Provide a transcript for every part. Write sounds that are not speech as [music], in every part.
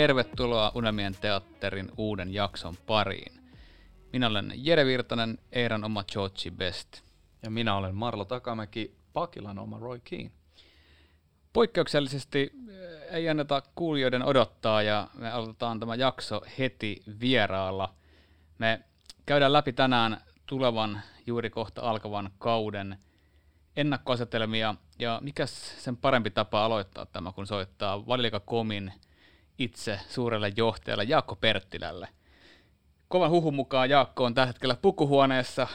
tervetuloa Unelmien teatterin uuden jakson pariin. Minä olen Jere Virtanen, Eiran oma George Best. Ja minä olen Marlo Takamäki, Pakilan oma Roy Keane. Poikkeuksellisesti eh, ei anneta kuulijoiden odottaa ja me aloitetaan tämä jakso heti vieraalla. Me käydään läpi tänään tulevan juuri kohta alkavan kauden ennakkoasetelmia ja mikä sen parempi tapa aloittaa tämä, kun soittaa Valilika Komin itse suurelle johtajalle Jaakko Perttilälle. Kovan huhun mukaan Jaakko on tällä hetkellä pukuhuoneessa,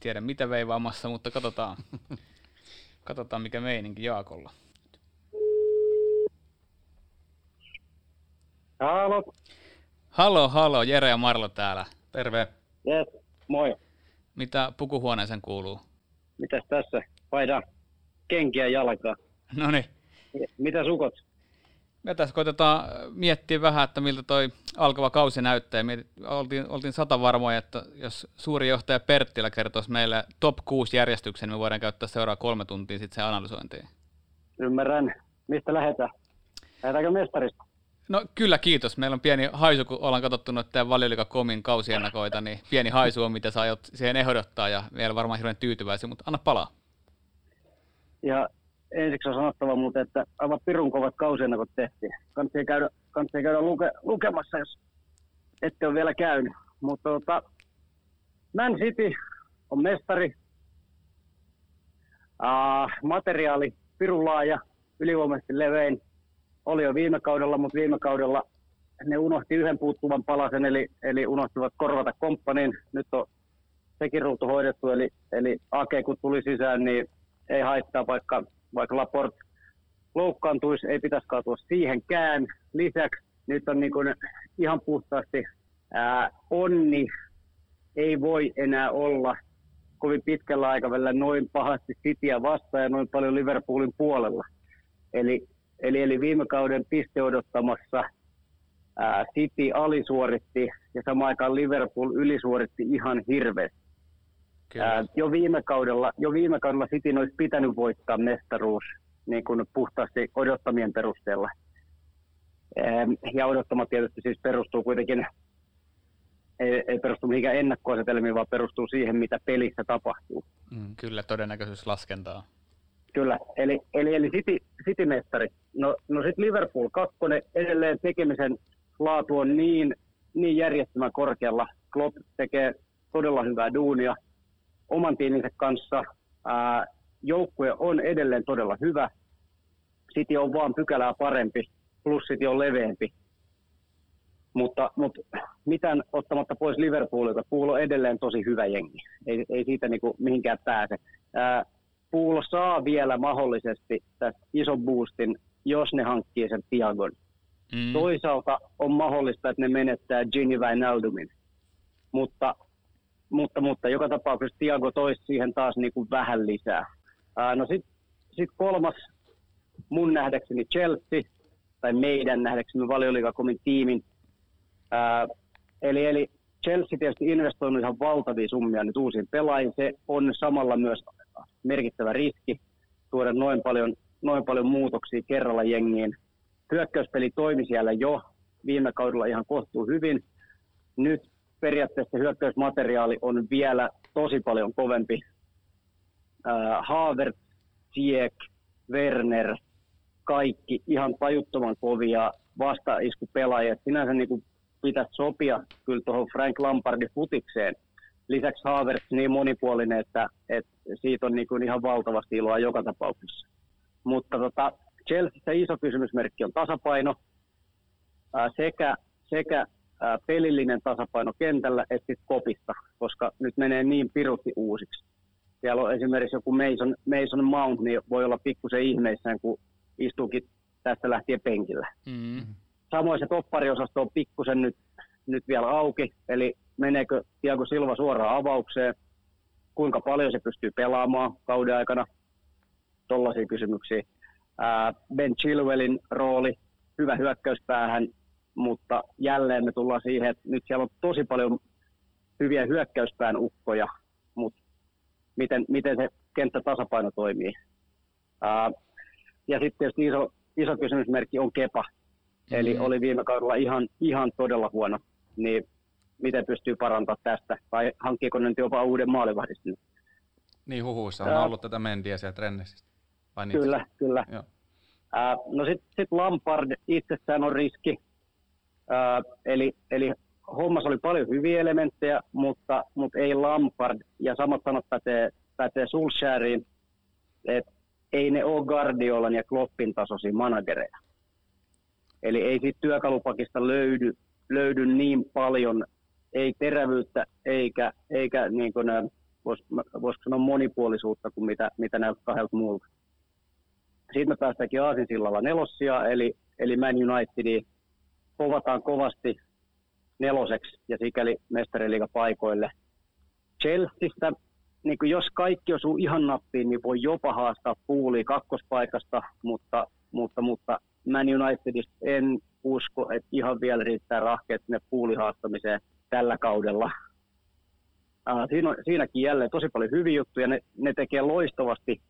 tiedä mitä veivaamassa, mutta katsotaan, [laughs] katsotaan mikä meininki Jaakolla. Halo. Halo, halo, Jere ja Marlo täällä. Terve. Yes, moi. Mitä pukuhuoneeseen kuuluu? Mitäs tässä? Vaihdan kenkiä jalkaa. No niin, Mitä sukot? Me tässä koitetaan miettiä vähän, että miltä toi alkava kausi näyttää. Mietit, oltiin, oltiin sata varmoja, että jos suuri johtaja Perttilä kertoisi meille top 6 järjestyksen, niin me voidaan käyttää seuraa kolme tuntia sitten sen analysointiin. Ymmärrän. Mistä lähdetään? Lähdetäänkö mestarista? No kyllä, kiitos. Meillä on pieni haisu, kun ollaan katsottu noita Valiolika.comin kausiennakoita, niin pieni haisu on, mitä sä aiot siihen ehdottaa, ja vielä varmaan hirveän tyytyväisiä, mutta anna palaa. Ja ensiksi on sanottava muuten, että aivan pirun kovat kausiennakot tehtiin. Kannattaa käydä, kannattaa käydä luke, lukemassa, jos ette ole vielä käynyt. Mutta tota, Man City on mestari. Uh, materiaali pirun laaja, ylivoimaisesti levein. Oli jo viime kaudella, mutta viime kaudella ne unohti yhden puuttuvan palasen, eli, eli unohtivat korvata komppanin. Nyt on sekin ruutu hoidettu, eli, eli Ake kun tuli sisään, niin ei haittaa, vaikka, vaikka Laport loukkaantuisi, ei pitäisi kaatua siihenkään. Lisäksi nyt on niin kuin ihan puhtaasti ää, onni ei voi enää olla kovin pitkällä aikavälillä noin pahasti Cityä vastaan ja noin paljon Liverpoolin puolella. Eli, eli, eli viime kauden piste odottamassa ää, City alisuoritti ja samaan aikaan Liverpool ylisuoritti ihan hirveästi. Ää, jo, viime kaudella, jo viime kaudella City olisi pitänyt voittaa mestaruus niin kuin puhtaasti odottamien perusteella. Ää, ja odottama tietysti siis perustuu kuitenkin, ei, ei perustu mihinkään ennakkoasetelmiin, vaan perustuu siihen, mitä pelissä tapahtuu. Mm, kyllä, todennäköisyys laskentaa. Kyllä, eli, eli, eli City, City-mestari. No, no sitten Liverpool kakkonen, edelleen tekemisen laatu on niin, niin järjettömän korkealla. Klopp tekee todella hyvää duunia oman tiiminsä kanssa. Ää, joukkue on edelleen todella hyvä. City on vaan pykälää parempi, plus City on leveämpi. Mutta, mutta mitään ottamatta pois Liverpoolilta, Pool on edelleen tosi hyvä jengi. Ei, ei siitä niinku mihinkään pääse. Ää, Pool saa vielä mahdollisesti tästä ison boostin, jos ne hankkii sen Tiagon. Mm. Toisaalta on mahdollista, että ne menettää Gini Wijnaldumin. Mutta, mutta, mutta joka tapauksessa Tiago toisi siihen taas niin kuin vähän lisää. Ää, no sitten sit kolmas mun nähdäkseni Chelsea, tai meidän nähdäkseni valioliikakomin tiimin. Ää, eli, eli Chelsea tietysti investoinut ihan valtavia summia nyt uusiin pelaajiin. Se on samalla myös merkittävä riski tuoda noin paljon, noin paljon muutoksia kerralla jengiin. Hyökkäyspeli toimi siellä jo viime kaudella ihan kohtuu hyvin. Nyt periaatteessa hyökkäysmateriaali on vielä tosi paljon kovempi. Äh, Havertz, Ziyech, Werner, kaikki ihan tajuttoman kovia vastaiskupelaajia. Sinänsä niin kuin pitäisi sopia kyllä tuohon Frank Lampardin futikseen. Lisäksi Havertz niin monipuolinen, että, että siitä on niin kuin ihan valtavasti iloa joka tapauksessa. Mutta tota, Chelseassa iso kysymysmerkki on tasapaino sekä, sekä ää, pelillinen tasapaino kentällä että sit kopissa, koska nyt menee niin pirusti uusiksi. Siellä on esimerkiksi joku Mason, Mason Mount, niin voi olla pikkusen ihmeissään, kun istuukin tästä lähtien penkillä. Mm. Samoin se toppariosasto on pikkusen nyt, nyt vielä auki, eli meneekö Tiago Silva suoraan avaukseen, kuinka paljon se pystyy pelaamaan kauden aikana, tollaisia kysymyksiä. Ben Chilwellin rooli, hyvä hyökkäyspäähän, mutta jälleen me tullaan siihen, että nyt siellä on tosi paljon hyviä hyökkäyspään ukkoja, mutta miten, miten se kenttätasapaino toimii. Ää, ja sitten tietysti iso, iso kysymysmerkki on Kepa. Mm-hmm. Eli oli viime kaudella ihan, ihan todella huono. Niin miten pystyy parantamaan tästä? Tai hankkiiko nyt jopa uuden maalivahdista? Niin huhuissa on Ää, ollut tätä Mendiä siellä Trennesistä. Vai niin? Kyllä, kyllä. Joo. Ää, no sitten sit Lampard itsessään on riski. Eli, eli hommassa oli paljon hyviä elementtejä, mutta, mutta ei Lampard. Ja samat sanot pätee, pätee Solskjaeriin, että ei ne ole Guardiolan ja Kloppin tasoisia managereja. Eli ei siitä työkalupakista löydy, löydy niin paljon, ei terävyyttä eikä, eikä niin kuin, voisiko vois sanoa monipuolisuutta kuin mitä, mitä näyttää kahdelta muulta. Sitten me päästäänkin Aasinsillalla nelossia, eli, eli Man Unitedi povataan kovasti neloseksi ja sikäli mestariliigapaikoille. Chelseastä, niin jos kaikki osuu ihan nappiin, niin voi jopa haastaa puuli kakkospaikasta, mutta, mutta, mutta Man Unitedista en usko, että ihan vielä riittää rahkeet sinne puulihaastamiseen tällä kaudella. Uh, siinä on, siinäkin jälleen tosi paljon hyviä juttuja. Ne, ne tekee loistavasti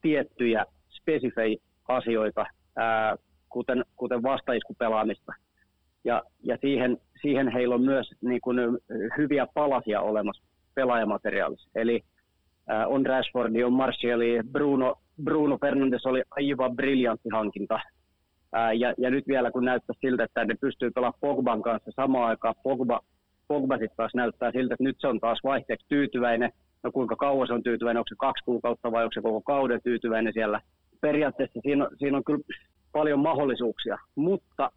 tiettyjä spesifejä asioita, uh, kuten, kuten vastaiskupelaamista. Ja, ja siihen, siihen heillä on myös niin kuin, hyviä palasia olemassa pelaajamateriaalissa. Eli äh, on Rashfordi, on Martiali, Bruno, Bruno Fernandes oli aivan briljantti hankinta. Äh, ja, ja, nyt vielä kun näyttää siltä, että ne pystyy pelaamaan Pogban kanssa samaan aikaan, Pogba, Pogba sitten taas näyttää siltä, että nyt se on taas vaihteeksi tyytyväinen. No kuinka kauan se on tyytyväinen, onko se kaksi kuukautta vai onko se koko kauden tyytyväinen siellä. Periaatteessa siinä on, siinä on kyllä paljon mahdollisuuksia, mutta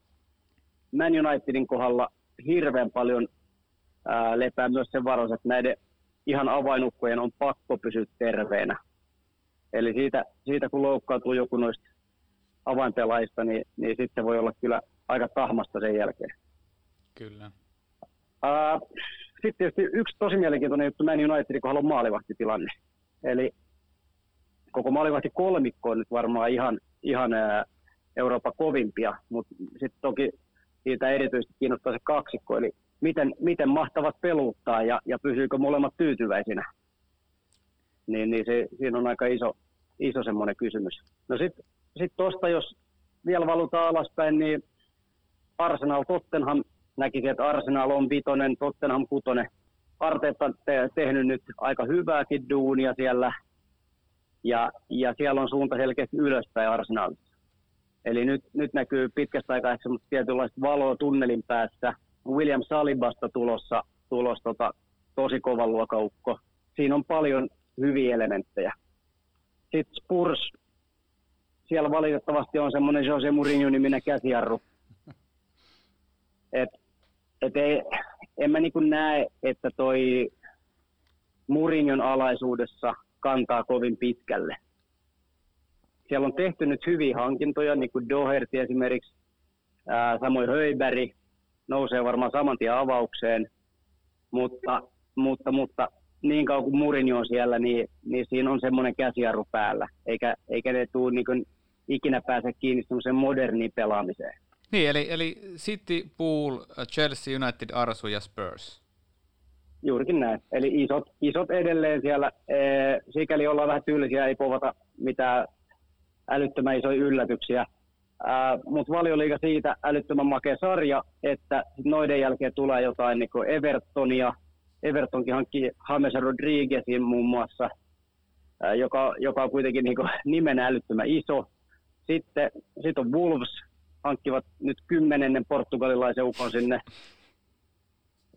Man Unitedin kohdalla hirveän paljon ää, lepää myös sen varos, että näiden ihan avainukkojen on pakko pysyä terveenä. Eli siitä, siitä kun loukkaantuu joku noista avainpelaajista, niin, niin sitten voi olla kyllä aika tahmasta sen jälkeen. Kyllä. Ää, sitten tietysti yksi tosi mielenkiintoinen juttu Man Unitedin kohdalla on maalivahtitilanne. Eli koko maalivahti kolmikko on nyt varmaan ihan, ihan ää, Euroopan kovimpia, mutta sitten toki siitä erityisesti kiinnostaa se kaksikko, eli miten, miten mahtavat peluttaa ja, ja pysyykö molemmat tyytyväisinä. Niin, niin se, siinä on aika iso, iso semmoinen kysymys. No sitten sit tuosta, jos vielä valutaan alaspäin, niin Arsenal Tottenham näkisi, että Arsenal on vitonen, Tottenham kutonen. Arteetta te- tehnyt nyt aika hyvääkin duunia siellä, ja, ja siellä on suunta selkeästi ylöspäin Arsenalissa. Eli nyt, nyt näkyy pitkästä aikaa semmoista tietynlaista valoa tunnelin päässä. William Salibasta tulossa, tulossa tota, tosi kova luokaukko. Siinä on paljon hyviä elementtejä. Sitten Spurs, siellä valitettavasti on semmoinen Jose Mourinho-niminen käsijarru. Et, et ei, en mä niin näe, että toi Mourinhon alaisuudessa kantaa kovin pitkälle siellä on tehty nyt hyviä hankintoja, niin kuin Doherty esimerkiksi, ää, samoin Höyberg nousee varmaan saman tien avaukseen, mutta, mutta, mutta niin kauan kuin Mourinho on siellä, niin, niin siinä on semmoinen käsijarru päällä, eikä, eikä ne tule niin ikinä pääse kiinni semmoiseen moderniin pelaamiseen. Niin, eli, eli City, Pool, Chelsea, United, Arsu ja Spurs. Juurikin näin. Eli isot, isot edelleen siellä. sikäli ollaan vähän tyylisiä, ei povata mitään älyttömän isoja yllätyksiä. Mutta valioliiga siitä älyttömän makea sarja, että noiden jälkeen tulee jotain niin kuin Evertonia. Evertonkin hankki James Rodriguezin muun muassa, ää, joka, joka on kuitenkin niin kuin nimen älyttömän iso. Sitten sit on Wolves, hankkivat nyt kymmenennen portugalilaisen ukon sinne.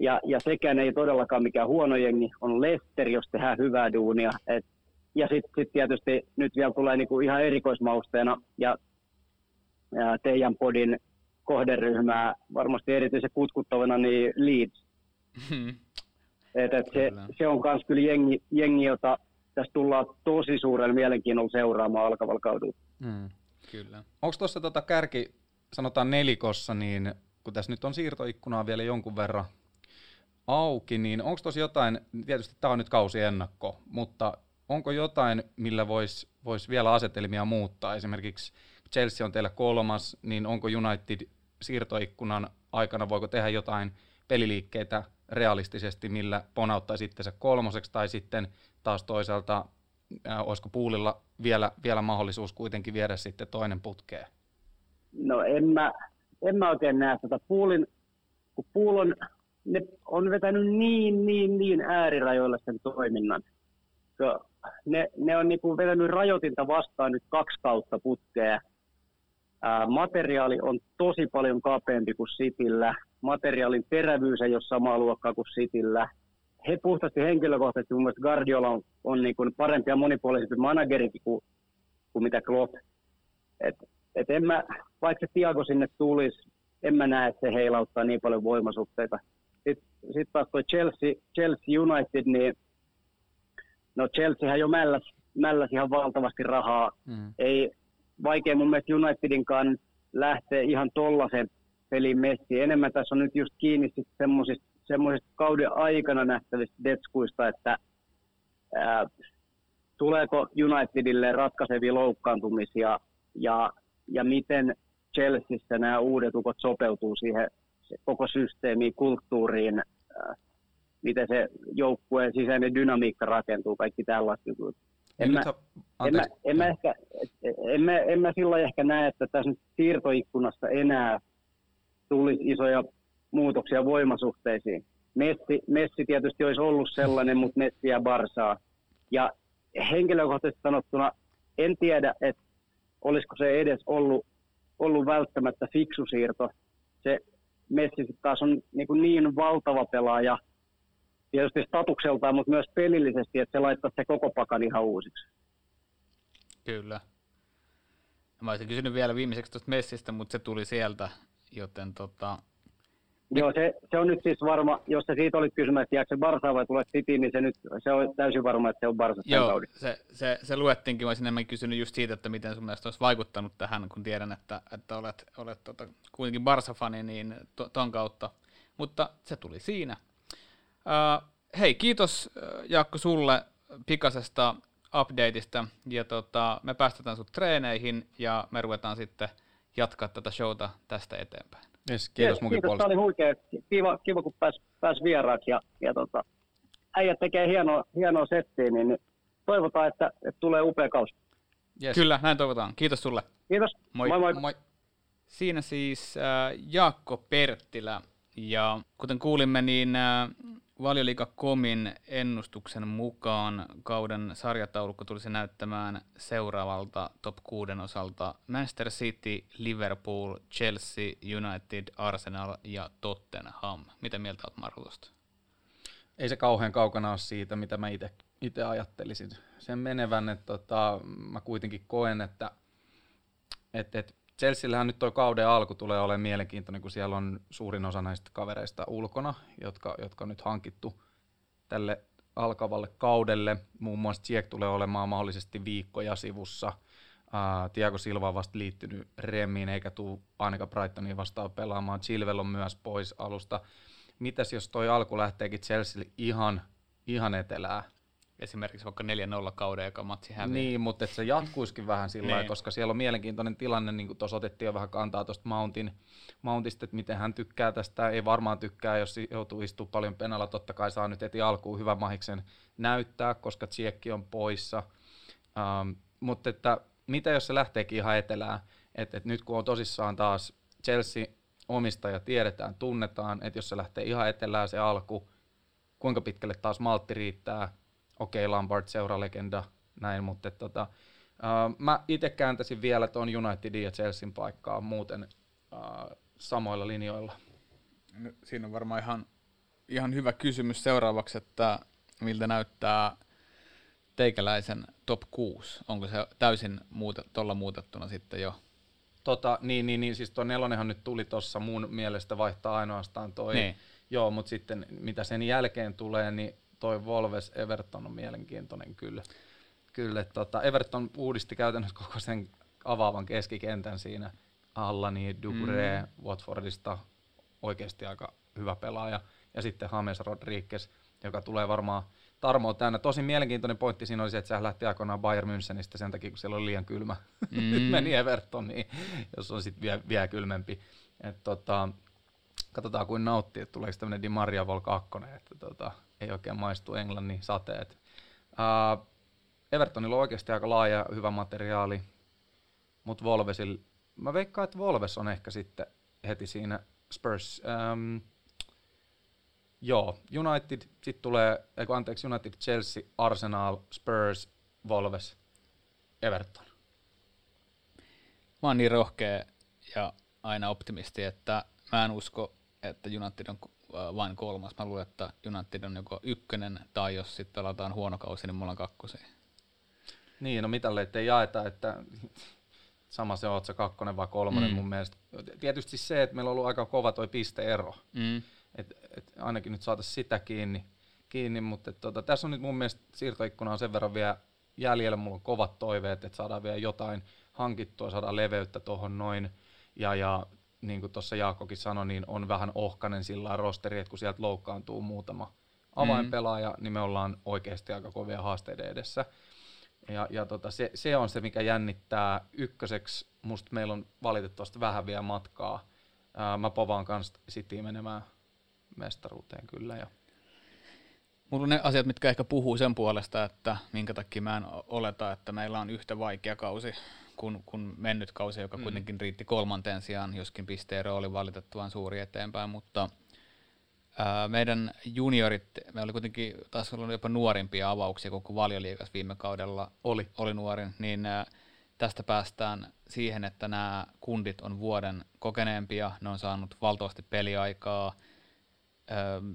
Ja, ja sekään ei todellakaan mikään huono jengi, on Leicester, jos tehdään hyvää duunia. Et ja sitten sit tietysti nyt vielä tulee niinku ihan erikoismausteena ja, ja teidän podin kohderyhmää varmasti erityisen kutkuttavana niin Leeds. Hmm. Et, et se, se, on myös kyllä jengi, jengi, jota tässä tullaan tosi suurella mielenkiinnolla seuraamaan alkavalla kaudella. Hmm. Kyllä. Onko tuossa tota kärki, sanotaan nelikossa, niin kun tässä nyt on siirtoikkunaa vielä jonkun verran auki, niin onko tuossa jotain, tietysti tämä on nyt kausi ennakko, mutta onko jotain, millä voisi vois vielä asetelmia muuttaa? Esimerkiksi Chelsea on teillä kolmas, niin onko United siirtoikkunan aikana, voiko tehdä jotain peliliikkeitä realistisesti, millä ponauttaisi itsensä kolmoseksi, tai sitten taas toisaalta äh, olisiko puulilla vielä, vielä mahdollisuus kuitenkin viedä sitten toinen putkeen? No en mä, en mä oikein näe tätä. Puulin, kun puul on, ne on vetänyt niin, niin, niin äärirajoille sen toiminnan. Ne, ne on niinku vetänyt rajoitinta vastaan nyt kaksi kautta putkea. Ää, materiaali on tosi paljon kapeampi kuin Sitillä. Materiaalin terävyys ei ole samaa luokkaa kuin Sitillä. He puhtaasti henkilökohtaisesti, mun mielestä Guardiola on, on niin kuin parempi ja monipuolisempi managerikin kuin, kuin mitä Klopp. Et, et en mä, vaikka se Tiago sinne tulisi, en mä näe, että se heilauttaa niin paljon voimasuhteita. Sitten sit taas tuo Chelsea, Chelsea United, niin no Chelseahän jo mälläs, mälläs ihan valtavasti rahaa. Mm. Ei, vaikea mun mielestä Unitedinkaan lähteä ihan tollasen pelin messiin. Enemmän tässä on nyt just kiinni semmoisista semmoisista kauden aikana nähtävistä detskuista, että ää, tuleeko Unitedille ratkaisevia loukkaantumisia ja, ja miten Chelseassa nämä uudet ukot sopeutuu siihen koko systeemiin, kulttuuriin, ää, miten se joukkueen sisäinen dynamiikka rakentuu, kaikki tällaiset jutut. En mä, en, mä, en, mä ehkä, en, mä, en mä silloin ehkä näe, että tässä nyt siirtoikkunassa enää tulisi isoja muutoksia voimasuhteisiin. Messi, Messi tietysti olisi ollut sellainen, mutta Messi ja Barsaa. Ja henkilökohtaisesti sanottuna en tiedä, että olisiko se edes ollut, ollut välttämättä fiksu siirto. Se Messi taas on niin, niin valtava pelaaja, tietysti statukseltaan, mutta myös pelillisesti, että se laittaa se koko pakan ihan uusiksi. Kyllä. Mä olisin kysynyt vielä viimeiseksi tuosta Messistä, mutta se tuli sieltä, joten tota, Joo, se, se, on nyt siis varma, jos se siitä oli kysymys, että jääkö se Barsa vai tulee City, niin se, nyt, se on täysin varma, että se on Barsa Joo, se, se, se luettiinkin, mä olisin enemmän kysynyt just siitä, että miten sun mielestä olisi vaikuttanut tähän, kun tiedän, että, että olet, olet tota, kuitenkin Barsa-fani, niin to, ton kautta, mutta se tuli siinä. Uh, hei, kiitos Jaakko sulle pikasesta updateista, ja tota, me päästetään sut treeneihin, ja me ruvetaan sitten jatkaa tätä showta tästä eteenpäin. Yes, kiitos yes, kiitos, Tämä oli huikea. Kiva, kiva kun pääsi pääs vieraaksi ja, ja tota, äijät tekee hienoa, hienoa settiä, niin, niin toivotaan, että, että tulee upea kausi. Yes. Kyllä, näin toivotaan. Kiitos sulle. Kiitos. Moi. Moi, moi. moi. Siinä siis äh, Jaakko Perttilä. Ja kuten kuulimme, niin äh, Valioliika.comin ennustuksen mukaan kauden sarjataulukko tulisi näyttämään seuraavalta top 6 osalta Manchester City, Liverpool, Chelsea, United, Arsenal ja Tottenham. Mitä mieltä olet Marko tuosta? Ei se kauhean kaukana ole siitä, mitä mä itse ajattelisin. Sen menevän, että tota, mä kuitenkin koen, että et, et Chelseallähän nyt tuo kauden alku tulee olemaan mielenkiintoinen, kun siellä on suurin osa näistä kavereista ulkona, jotka, jotka on nyt hankittu tälle alkavalle kaudelle. Muun muassa Tjek tulee olemaan mahdollisesti viikkoja sivussa. Tiago Silva on vasta liittynyt Remiin, eikä tule ainakaan Brightoniin vastaan pelaamaan. Chilwell on myös pois alusta. Mitäs jos toi alku lähteekin Chelsea ihan, ihan etelää? Esimerkiksi vaikka 4-0 kauden joka matsi häviää. Niin, mutta että se jatkuisikin vähän sillä niin. koska siellä on mielenkiintoinen tilanne, niin kuin tuossa otettiin jo vähän kantaa tuosta Mountin, Mountista, että miten hän tykkää tästä, ei varmaan tykkää, jos joutuu istumaan paljon penalla, totta kai saa nyt heti alkuun hyvän mahiksen näyttää, koska Tsiekki on poissa, ähm, mutta että mitä jos se lähteekin ihan etelään, että et nyt kun on tosissaan taas Chelsea omistaja tiedetään, tunnetaan, että jos se lähtee ihan etelään se alku, kuinka pitkälle taas maltti riittää, okei, okay, Lampard seuralegenda, näin, mutta tota, uh, mä itse kääntäisin vielä tuon Unitedin ja Chelsean paikkaa muuten uh, samoilla linjoilla. No, siinä on varmaan ihan, ihan hyvä kysymys seuraavaksi, että miltä näyttää teikäläisen top 6? Onko se täysin muuta, tuolla muutettuna sitten jo? Tota, niin, niin, niin, siis tuo nelonenhan nyt tuli tuossa mun mielestä vaihtaa ainoastaan toi. Niin. Joo, mutta sitten mitä sen jälkeen tulee, niin toi Wolves Everton on mielenkiintoinen kyllä. Kyllä, tota, Everton uudisti käytännössä koko sen avaavan keskikentän siinä alla, niin Dubre mm. Watfordista oikeasti aika hyvä pelaaja. Ja sitten James Rodriguez, joka tulee varmaan Tarmo täynnä. Tosi mielenkiintoinen pointti siinä oli se, että sehän lähti aikoinaan Bayern Münchenistä sen takia, kun siellä oli liian kylmä. [laughs] Mm. Nyt meni Everton, niin jos on sitten vielä, vielä kylmempi. Et tota, katsotaan kuin nauttii, että tuleeko tämmöinen Di Maria Vol 2, että tota, ei oikein maistu Englannin sateet. Uh, Evertonilla on oikeasti aika laaja hyvä materiaali, mutta Volvesil, mä veikkaan, että Volves on ehkä sitten heti siinä Spurs. Um, joo, United, sitten tulee, eikö anteeksi, United, Chelsea, Arsenal, Spurs, Volves, Everton. Mä oon niin rohkea ja aina optimisti, että mä en usko, että United on vain kolmas. Mä luulen, että United on joko ykkönen, tai jos sitten pelataan huono kausi, niin mulla on kakkosia. Niin, no mitä ei jaeta, että [laughs] sama se on, että se kakkonen vai kolmonen mm. mun mielestä. Tietysti se, että meillä on ollut aika kova toi pisteero. Mm. Et, et ainakin nyt saataisiin sitä kiinni, kiinni mutta et, tota, tässä on nyt mun mielestä siirtoikkuna on sen verran vielä jäljellä, mulla on kovat toiveet, että saadaan vielä jotain hankittua, saadaan leveyttä tuohon noin. Ja, ja niin kuin tuossa Jaakkokin sanoi, niin on vähän ohkanen sillä rosteri, että kun sieltä loukkaantuu muutama avainpelaaja, mm. niin me ollaan oikeasti aika kovia haasteiden edessä. Ja, ja tota, se, se, on se, mikä jännittää. Ykköseksi musta meillä on valitettavasti vähän vielä matkaa. Ää, mä povaan kanssa Cityin menemään mestaruuteen kyllä. Ja. Mulla on ne asiat, mitkä ehkä puhuu sen puolesta, että minkä takia mä en oleta, että meillä on yhtä vaikea kausi kuin, kuin mennyt kausi, joka mm. kuitenkin riitti kolmanteen sijaan, joskin pisteero oli valitettavan suuri eteenpäin, mutta ää, meidän juniorit, me oli kuitenkin taas ollut jopa nuorimpia avauksia koko valioliikas viime kaudella, oli, oli nuorin, niin ää, tästä päästään siihen, että nämä kundit on vuoden kokeneempia, ne on saanut valtavasti peliaikaa,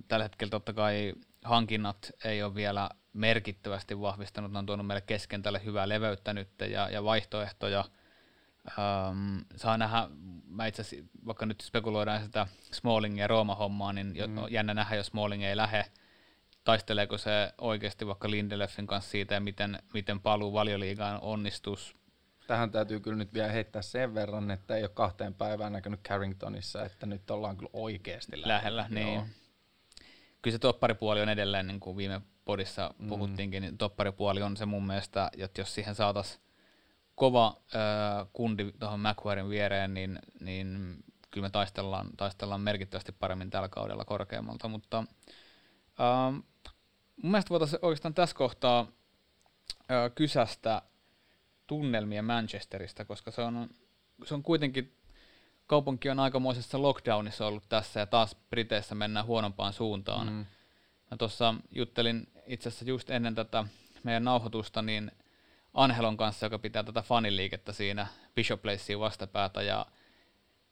tällä hetkellä totta kai hankinnat ei ole vielä merkittävästi vahvistanut, ne on tuonut meille keskentälle hyvää leveyttä nyt ja, ja vaihtoehtoja. Ähm, saa nähdä, mä itse asiassa, vaikka nyt spekuloidaan sitä Smalling ja Rooma-hommaa, niin mm. jännä nähdä, jos Smalling ei lähde, taisteleeko se oikeasti vaikka Lindelöfin kanssa siitä, ja miten, miten paluu valioliigaan onnistus. Tähän täytyy kyllä nyt vielä heittää sen verran, että ei ole kahteen päivään näkynyt Carringtonissa, että nyt ollaan kyllä oikeasti lähellä. lähellä niin kyllä se topparipuoli on edelleen, niin kuin viime podissa mm. puhuttiinkin, niin topparipuoli on se mun mielestä, että jos siihen saataisiin kova äh, kundi tuohon Macquarien viereen, niin, niin kyllä me taistellaan, taistellaan merkittävästi paremmin tällä kaudella korkeammalta, mutta äh, mun mielestä voitaisiin oikeastaan tässä kohtaa äh, kysästä tunnelmia Manchesterista, koska se on, se on kuitenkin kaupunki on aikamoisessa lockdownissa ollut tässä ja taas Briteissä mennään huonompaan suuntaan. Mm. Mä tuossa juttelin itse asiassa just ennen tätä meidän nauhoitusta niin Anhelon kanssa, joka pitää tätä faniliikettä siinä Bishop Placeen vastapäätä ja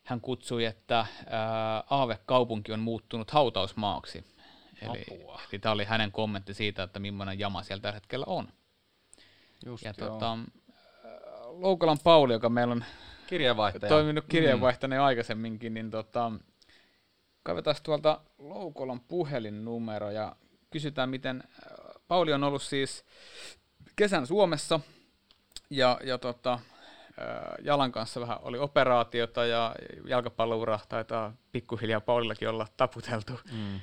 hän kutsui, että Aave-kaupunki on muuttunut hautausmaaksi. Eli, eli tämä oli hänen kommentti siitä, että millainen jama siellä tällä hetkellä on. Just ja tota, Loukolan Pauli, joka meillä on kirjeenvaihtaja. toiminut kirjeenvaihtajana mm. aikaisemminkin, niin tota, kaivetaan tuolta Loukolon puhelinnumero ja kysytään, miten äh, Pauli on ollut siis kesän Suomessa ja, ja tota, äh, jalan kanssa vähän oli operaatiota ja jalkapalloura taitaa pikkuhiljaa Paulillakin olla taputeltu. Mm.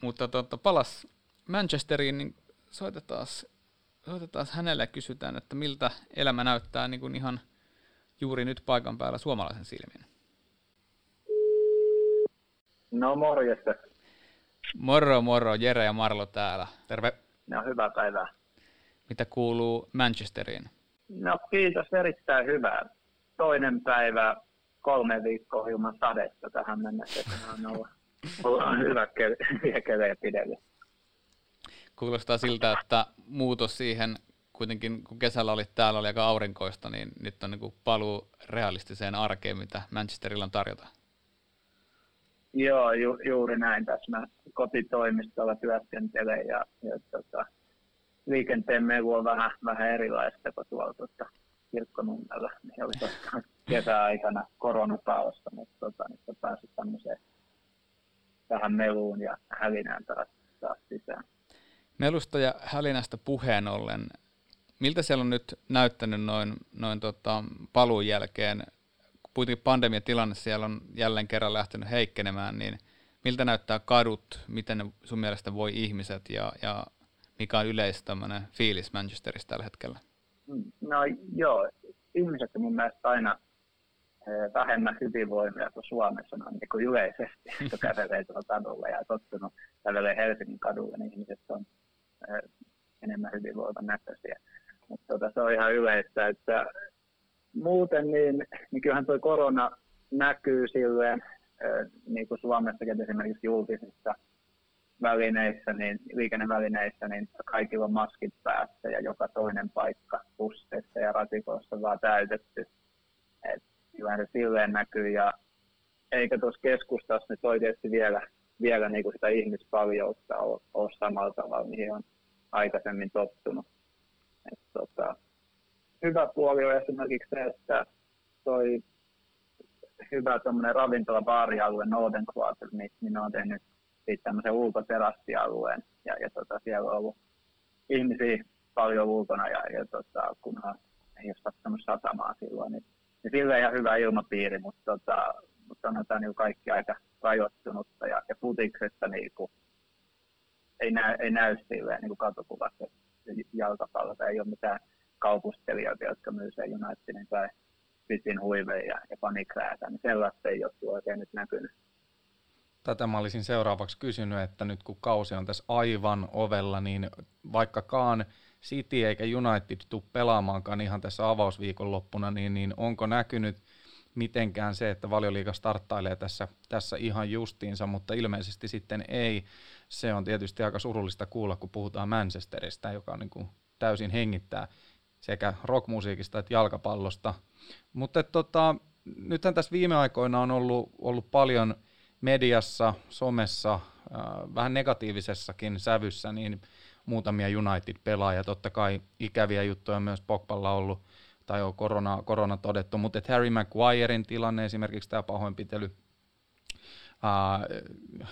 Mutta tota, palas Manchesteriin, niin soitetaan, soitetaan hänelle ja kysytään, että miltä elämä näyttää niin kuin ihan – juuri nyt paikan päällä suomalaisen silmin? No morjesta. Moro moro, Jere ja Marlo täällä. Terve. No hyvää päivää. Mitä kuuluu Manchesteriin? No kiitos, erittäin hyvää. Toinen päivä, kolme viikkoa ilman sadetta tähän mennessä. On ollut, on hyvä [laughs] keveä pidellä. Kuulostaa siltä, että muutos siihen kuitenkin kun kesällä oli täällä oli aika aurinkoista, niin nyt on niin paluu realistiseen arkeen, mitä Manchesterilla on tarjota. Joo, ju, juuri näin. Tässä mä kotitoimistolla työskentelen ja, ja tota, liikenteen melu on vähän, vähän erilaista kuin tuolla tuota, kirkkonummella. Niin oli tuossa kesäaikana koronapaosta, mutta tota, nyt on päässyt tämmöiseen tähän meluun ja hälinään taas, taas sisään. Melusta ja hälinästä puheen ollen, miltä siellä on nyt näyttänyt noin, noin tota, paluun jälkeen? Kuitenkin pandemiatilanne siellä on jälleen kerran lähtenyt heikkenemään, niin miltä näyttää kadut, miten ne sun mielestä voi ihmiset ja, ja mikä on yleistä fiilis Manchesterissa tällä hetkellä? No joo, ihmiset on mun mielestä aina, vähemmän hyvinvoimia kuin Suomessa on niin kuin yleisesti, [laughs] kun kävelee tuolla kadulla ja tottunut kävelee Helsingin kadulla, niin ihmiset on enemmän hyvinvoivan näköisiä. Tota, se on ihan yleistä, että muuten niin, niin kyllähän tuo korona näkyy silleen, niin kuin Suomessakin esimerkiksi julkisissa välineissä, niin, liikennevälineissä, niin kaikilla on maskit päässä ja joka toinen paikka busseissa ja ratikoissa vaan täytetty. Et kyllä se silleen näkyy ja eikä tuossa keskustassa nyt oikeasti vielä, vielä niin kuin sitä ihmispaljoutta ole, ole samalla tavalla, mihin on aikaisemmin tottunut. Et, tota, hyvä puoli on esimerkiksi se, että toi hyvä ravintola baarialue Northern Quarter, niin, niin on tehnyt siitä tämmöisen ulkoterassialueen ja, ja tota, siellä on ollut ihmisiä paljon ulkona ja, ja tota, kunhan ei ole sattunut satamaan silloin, niin, niin sillä ihan hyvä ilmapiiri, mutta, tota, mutta sanotaan niin kaikki aika rajoittunutta ja, ja futiksesta niin kuin, ei, näy, ei näy silleen niin kuin katukuvassa jalkapallossa, ei ole mitään kaupustelijoita, jotka myy sen Unitedin tai Pitin huiveen ja, ja panikräätä, niin sellaista ei ole oikein nyt näkynyt. Tätä mä olisin seuraavaksi kysynyt, että nyt kun kausi on tässä aivan ovella, niin vaikkakaan City eikä United tule pelaamaankaan ihan tässä avausviikonloppuna, niin, niin onko näkynyt mitenkään se, että valioliiga starttailee tässä, tässä ihan justiinsa, mutta ilmeisesti sitten ei. Se on tietysti aika surullista kuulla, kun puhutaan Manchesterista, joka niin kuin täysin hengittää sekä rockmusiikista että jalkapallosta. Mutta tota, nythän tässä viime aikoina on ollut, ollut paljon mediassa, somessa, äh, vähän negatiivisessakin sävyssä, niin muutamia United-pelaajia. Totta kai ikäviä juttuja myös Pogballa ollut, tai on korona, korona todettu, mutta Harry Maguirein tilanne esimerkiksi tämä pahoinpitely,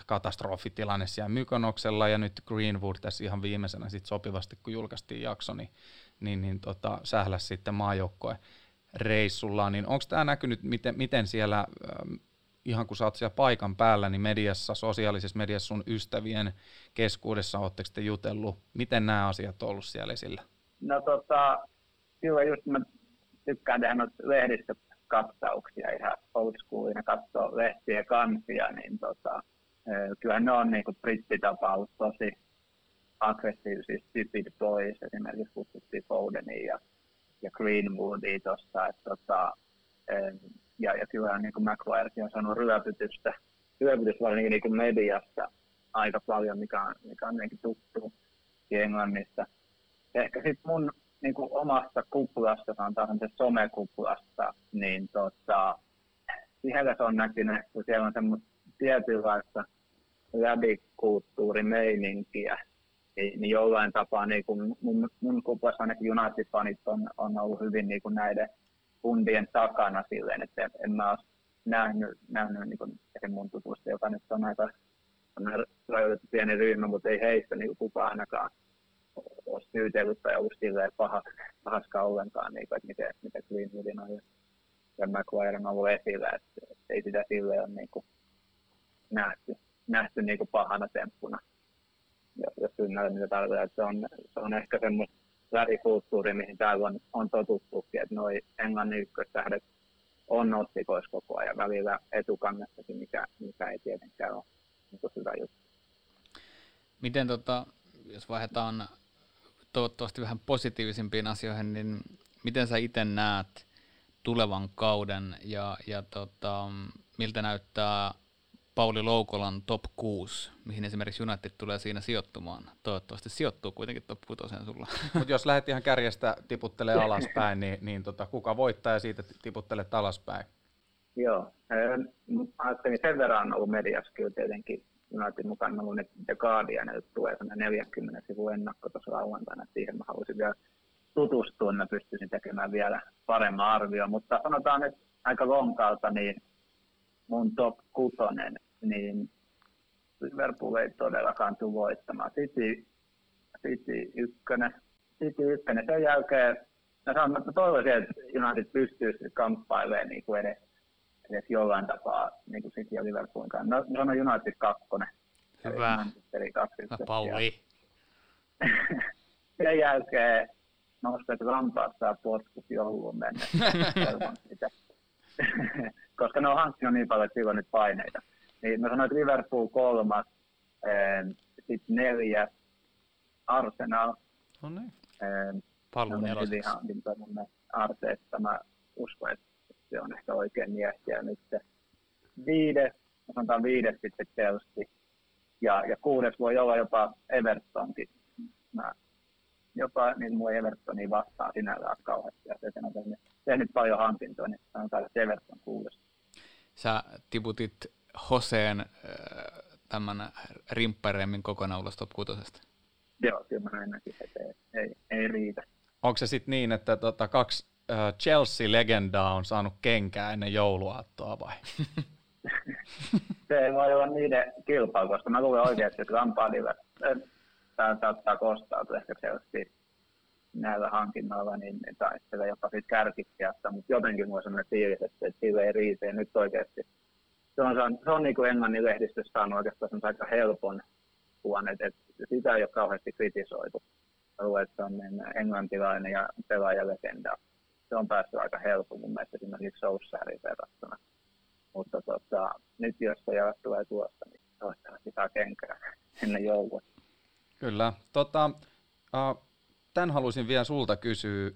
katastrofitilanne siellä Mykonoksella ja nyt Greenwood tässä ihan viimeisenä sit sopivasti, kun julkaistiin jakso, niin niin, niin tota, sähläs sitten maajoukkoe reissulla, niin onko tämä näkynyt, miten, miten siellä, ihan kun sä oot siellä paikan päällä, niin mediassa, sosiaalisessa mediassa sun ystävien keskuudessa oletteko te jutellut, miten nämä asiat on ollut siellä esillä? No tota, kyllä just mä tykkään tehdä noita lehdistökattauksia ihan old schoolina, katsoa lehtiä kansia, niin tota, kyllähän ne on niin brittitapaus tosi aggressiivisia stupid boys, esimerkiksi kutsuttiin Fodenin ja, ja Greenwoodia tuossa, että tota, ja, ja kyllähän niin McGuirekin on saanut ryöpytystä, ryöpytystä varsinkin niin mediassa aika paljon, mikä on, mikä on tuttu Englannissa. Ehkä sitten mun niin kuin omasta kuplasta, sanotaan se somekuplasta, niin tota, siellä se on näkynyt, kun siellä on semmoista tietynlaista läbikulttuurimeininkiä, niin, niin jollain tapaa niin kuin mun, mun kuplassa ainakin United-fanit on, on ollut hyvin niin kuin näiden kundien takana silleen, että en mä ole nähnyt, nähnyt niin kuin mun tutusta, joka nyt on aika on rajoitettu pieni ryhmä, mutta ei heistä niin kukaan ainakaan ole syytellyt tai ollut silleen pahas, pahaska ollenkaan, niin kuin, että miten, miten Greenwoodin on ja, ja McGuire on ollut esillä, että, että ei sitä silleen ole niin kuin nähty, nähty niin kuin pahana temppuna jos, jos ymmärrän mitä tarkoittaa, että se on, se on ehkä semmoista värikulttuuri, mihin täällä on, on totuttukin, että noi Englannin ykköstähdet on otsikoissa koko ajan välillä etukannessakin, mikä, mikä ei tietenkään ole niin hyvä juttu. Miten tota, jos vaihdetaan toivottavasti vähän positiivisimpiin asioihin, niin miten sä itse näet tulevan kauden ja, ja tota, miltä näyttää Pauli Loukolan top 6, mihin esimerkiksi United tulee siinä sijoittumaan. Toivottavasti sijoittuu kuitenkin top 6 sulla. [laughs] Mutta jos lähdet ihan kärjestä tiputtelee alaspäin, niin, niin tota, kuka voittaa ja siitä tiputtelee alaspäin? Joo, ajattelin sen verran on ollut mediassa kyllä tietenkin United mukana ollut että The Guardian, että tulee 40 sivun ennakko tuossa lauantaina, siihen mä haluaisin vielä tutustua, että pystyisin tekemään vielä paremman arvion, mutta sanotaan nyt aika lonkalta, niin mun top kutonen, niin Liverpool ei todellakaan tule voittamaan. City, City ykkönen, City ykkönen. Sen jälkeen mä sanon, että toivoisin, että United pystyisi kamppailemaan niin kuin edes, edes jollain tapaa niin kuin City ja Liverpoolin kanssa. No, sanon United kakkonen. Hyvä. Hyvä Pauli. [laughs] Sen jälkeen että Lampaat saa potkut jouluun mennessä. [laughs] koska ne on hankkinut niin paljon, että sillä on nyt paineita. Niin mä sanoin, että Liverpool kolmas, sitten neljäs, Arsenal. No niin. Pallon nelosessa. Arteetta, mä uskon, että se on ehkä oikein miettiä nyt se viides, sanotaan viides sitten Chelsea, ja, ja kuudes voi olla jopa Evertonkin. Mä jopa niin mun Evertoni vastaa sinällään kauheasti, ja se on tehnyt, tehnyt paljon hankintoja, niin sanotaan, että Everton kuudes. Sä tiputit Hoseen äh, tämän rimpparemmin kokonaan ulos top kutosesta. Joo, kyllä mä näin näkin, että ei, ei, ei riitä. Onko se sitten niin, että tota, kaksi Chelsea-legendaa on saanut kenkää ennen jouluaattoa vai? [laughs] se ei voi olla niiden kilpailu, koska mä luulen oikeasti, että Lampardilla tämä saattaa kostaa ehkä Chelsea näillä hankinnoilla, niin taistelee jopa siitä kärkikkiasta, mutta jotenkin mulla on sellainen fiilis, että, että sille ei riitä, ja nyt oikeasti se on, se on, se on niin kuin Englannin lehdistössä saanut oikeastaan aika helpon kuvan, että, että sitä ei ole kauheasti kritisoitu. Luulen, että se on niin englantilainen ja pelaajalegenda. Se on päässyt aika helpon mun mielestä esimerkiksi Solskjaerin verrattuna. Mutta tota, nyt jos se jalat tulee tuosta, niin toivottavasti saa kenkää ennen joulua. Kyllä. Tota, uh, tämän haluaisin vielä sulta kysyä.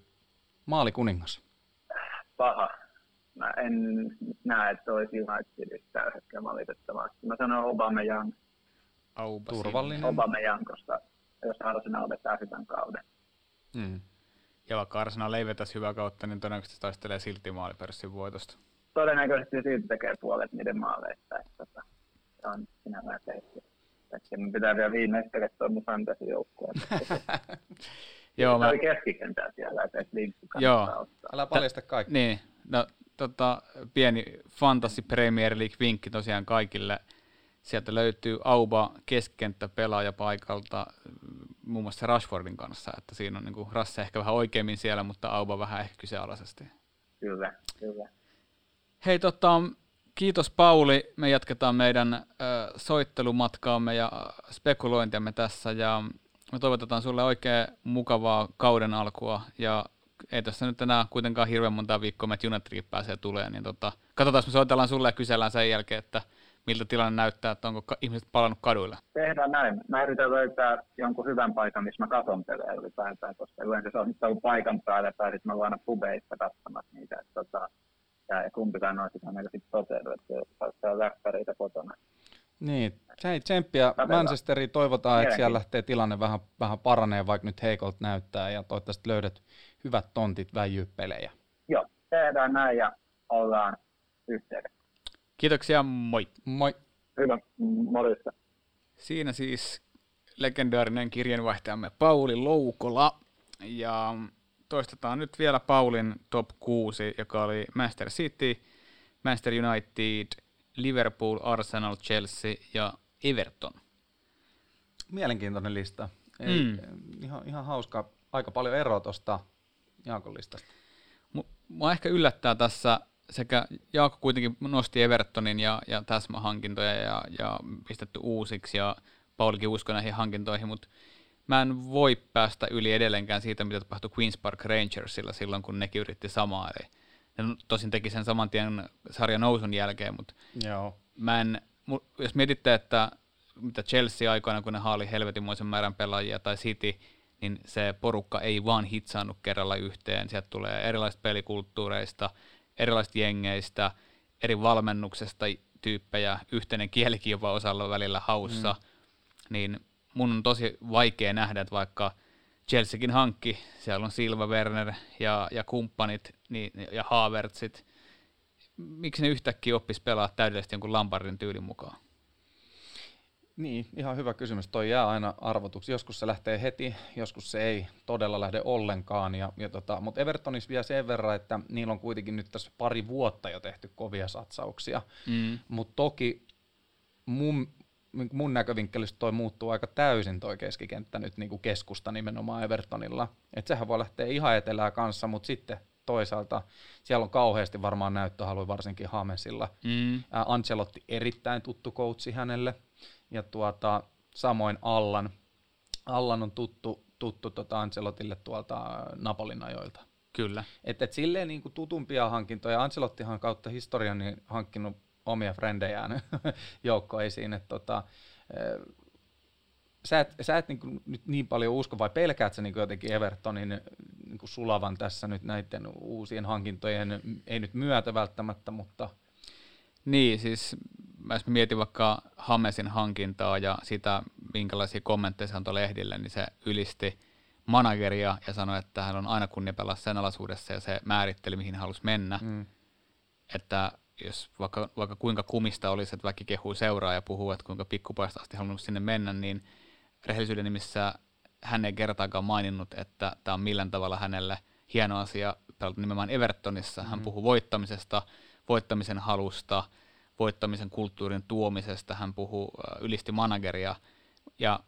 Maalikuningas. Paha. Mä en näe, että olisi Unitedissa tällä hetkellä valitettavasti. Mä sanon Obama Young. Auba Turvallinen. Obama Young, koska jos Arsenal vetää hyvän kauden. Mm. Ja vaikka Arsenal ei vetäisi hyvää kautta, niin todennäköisesti taistelee silti maalipörssin voitosta. Todennäköisesti silti tekee puolet niiden maaleista. Että, että se on sinällään tehty. Että mun pitää vielä viimeistellä tuon mun fantasy-joukkueen. [laughs] Joo, mä... oli keskikentää siellä, että linkku Joo. Ottaa. Älä paljasta kaikki. Niin, no tota, pieni Fantasy Premier League-vinkki tosiaan kaikille. Sieltä löytyy Auba keskikenttä pelaaja paikalta muun muassa Rashfordin kanssa, että siinä on niin kuin Rasse ehkä vähän oikeimmin siellä, mutta Auba vähän ehkä kyseenalaisesti. Kyllä, kyllä. Hei, tota, kiitos Pauli. Me jatketaan meidän äh, soittelumatkaamme ja spekulointiamme tässä ja me toivotetaan sulle oikein mukavaa kauden alkua ja ei tässä nyt enää kuitenkaan hirveän monta viikkoa, että Unitedkin pääsee tulee, niin tota, katsotaan, me soitellaan sulle ja kysellään sen jälkeen, että miltä tilanne näyttää, että onko ihmiset palannut kaduille. Tehdään näin. Mä yritän löytää jonkun hyvän paikan, missä mä katon pelejä ylipäätään, koska yleensä se on ollut paikan päällä tai sitten mä aina pubeissa katsomassa niitä. Että, tota, ja kumpikaan noista on aika sitten toteudu, että saa läppäreitä kotona. Niin, hei tsemppiä Manchesteriin, toivotaan, että siellä lähtee tilanne vähän, vähän paranee, vaikka nyt heikolta näyttää, ja toivottavasti löydät hyvät tontit väijyy pelejä. Joo, tehdään näin ja ollaan yhteydessä. Kiitoksia, moi. Moi. Hyvä, morjesta. Siinä siis legendaarinen kirjanvaihtajamme Pauli Loukola, ja toistetaan nyt vielä Paulin top 6, joka oli Manchester City, Manchester United, Liverpool, Arsenal, Chelsea ja Everton. Mielenkiintoinen lista. Ei, mm. ihan, ihan hauska. Aika paljon eroa tuosta Jaakon listasta. Mua ehkä yllättää tässä sekä Jaakko kuitenkin nosti Evertonin ja, ja täsmähankintoja ja, ja pistetty uusiksi ja Paulikin uskoi näihin hankintoihin, mutta mä en voi päästä yli edelleenkään siitä, mitä tapahtui Queen's Park Rangersilla silloin, kun nekin yritti samaa. Eli ne tosin teki sen saman tien sarjan nousun jälkeen, mutta Joo. mä en, jos mietitte, että mitä Chelsea aikoina, kun ne haali helvetinmoisen määrän pelaajia, tai City, niin se porukka ei vaan hitsaannut kerralla yhteen. Sieltä tulee erilaisista pelikulttuureista, erilaisista jengeistä, eri valmennuksesta tyyppejä, yhteinen kielikin jopa osalla välillä haussa, mm. niin mun on tosi vaikea nähdä, että vaikka Chelseakin hankki, siellä on Silva, Werner ja, ja kumppanit niin, ja Havertzit, miksi ne yhtäkkiä oppis pelaa täydellisesti jonkun Lampardin tyylin mukaan? Niin, ihan hyvä kysymys. Toi jää aina arvotuksi. Joskus se lähtee heti, joskus se ei todella lähde ollenkaan. Ja, ja tota, Mutta Evertonissa vielä sen verran, että niillä on kuitenkin nyt tässä pari vuotta jo tehty kovia satsauksia. Mm. Mutta toki mun, mun näkövinkkelistä toi muuttuu aika täysin toi keskikenttä nyt niin kuin keskusta nimenomaan Evertonilla. Et sehän voi lähteä ihan etelää kanssa, mutta sitten toisaalta siellä on kauheasti varmaan näyttöhalua, varsinkin Hamesilla. Mm. Ancelotti erittäin tuttu coachi hänelle, ja tuota, samoin Allan. Allan on tuttu, tuttu tota Ancelotille tuolta Napolin ajoilta. Kyllä. Että et silleen niin kuin tutumpia hankintoja, Ancelottihan kautta historian niin hankkinut omia frendejään [laughs] joukkoisiin, että tota, sä et, sä et niin kuin nyt niin paljon usko, vai pelkäät sä niin kuin jotenkin Evertonin niin kuin sulavan tässä nyt näiden uusien hankintojen, ei nyt myötä välttämättä, mutta... Niin, siis mä jos mietin vaikka Hamesin hankintaa ja sitä, minkälaisia kommentteja se antoi lehdille, niin se ylisti manageria ja sanoi, että hän on aina kunnia pelaa sen alaisuudessa ja se määritteli, mihin halusi mennä. Mm. Että jos vaikka, vaikka kuinka kumista olisi, että väki kehuu seuraa ja puhuu, että kuinka pikkupaista asti halunnut sinne mennä, niin rehellisyyden nimissä hän ei kertaakaan maininnut, että tämä on millään tavalla hänelle hieno asia pelata nimenomaan Evertonissa. Hän mm-hmm. puhuu voittamisesta, voittamisen halusta, voittamisen kulttuurin tuomisesta, hän puhuu ylisti manageria. Ja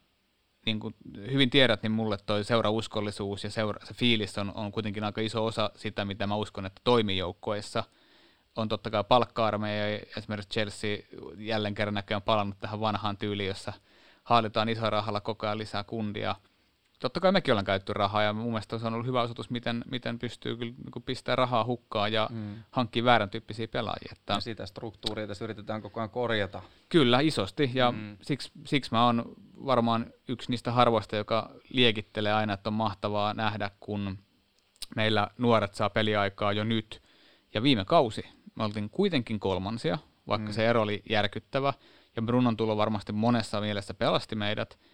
niin kuin hyvin tiedät, niin mulle toi seurauskollisuus ja seura, se fiilis on, on kuitenkin aika iso osa sitä, mitä mä uskon, että toimii joukkoissa. On totta kai palkka ja esimerkiksi Chelsea jälleen kerran näköjään palannut tähän vanhaan tyyliin, jossa haalitaan isolla rahalla koko ajan lisää kundia – totta kai mekin ollaan käytetty rahaa ja mun mielestä se on ollut hyvä osoitus, miten, miten pystyy kyllä niin pistää rahaa hukkaan ja mm. hankkia väärän tyyppisiä pelaajia. Että ja sitä struktuuria tässä yritetään koko ajan korjata. Kyllä, isosti ja mm. siksi, siksi mä oon varmaan yksi niistä harvoista, joka liekittelee aina, että on mahtavaa nähdä, kun meillä nuoret saa peliaikaa jo nyt. Ja viime kausi me oltiin kuitenkin kolmansia, vaikka mm. se ero oli järkyttävä. Ja Brunon tulo varmasti monessa mielessä pelasti meidät –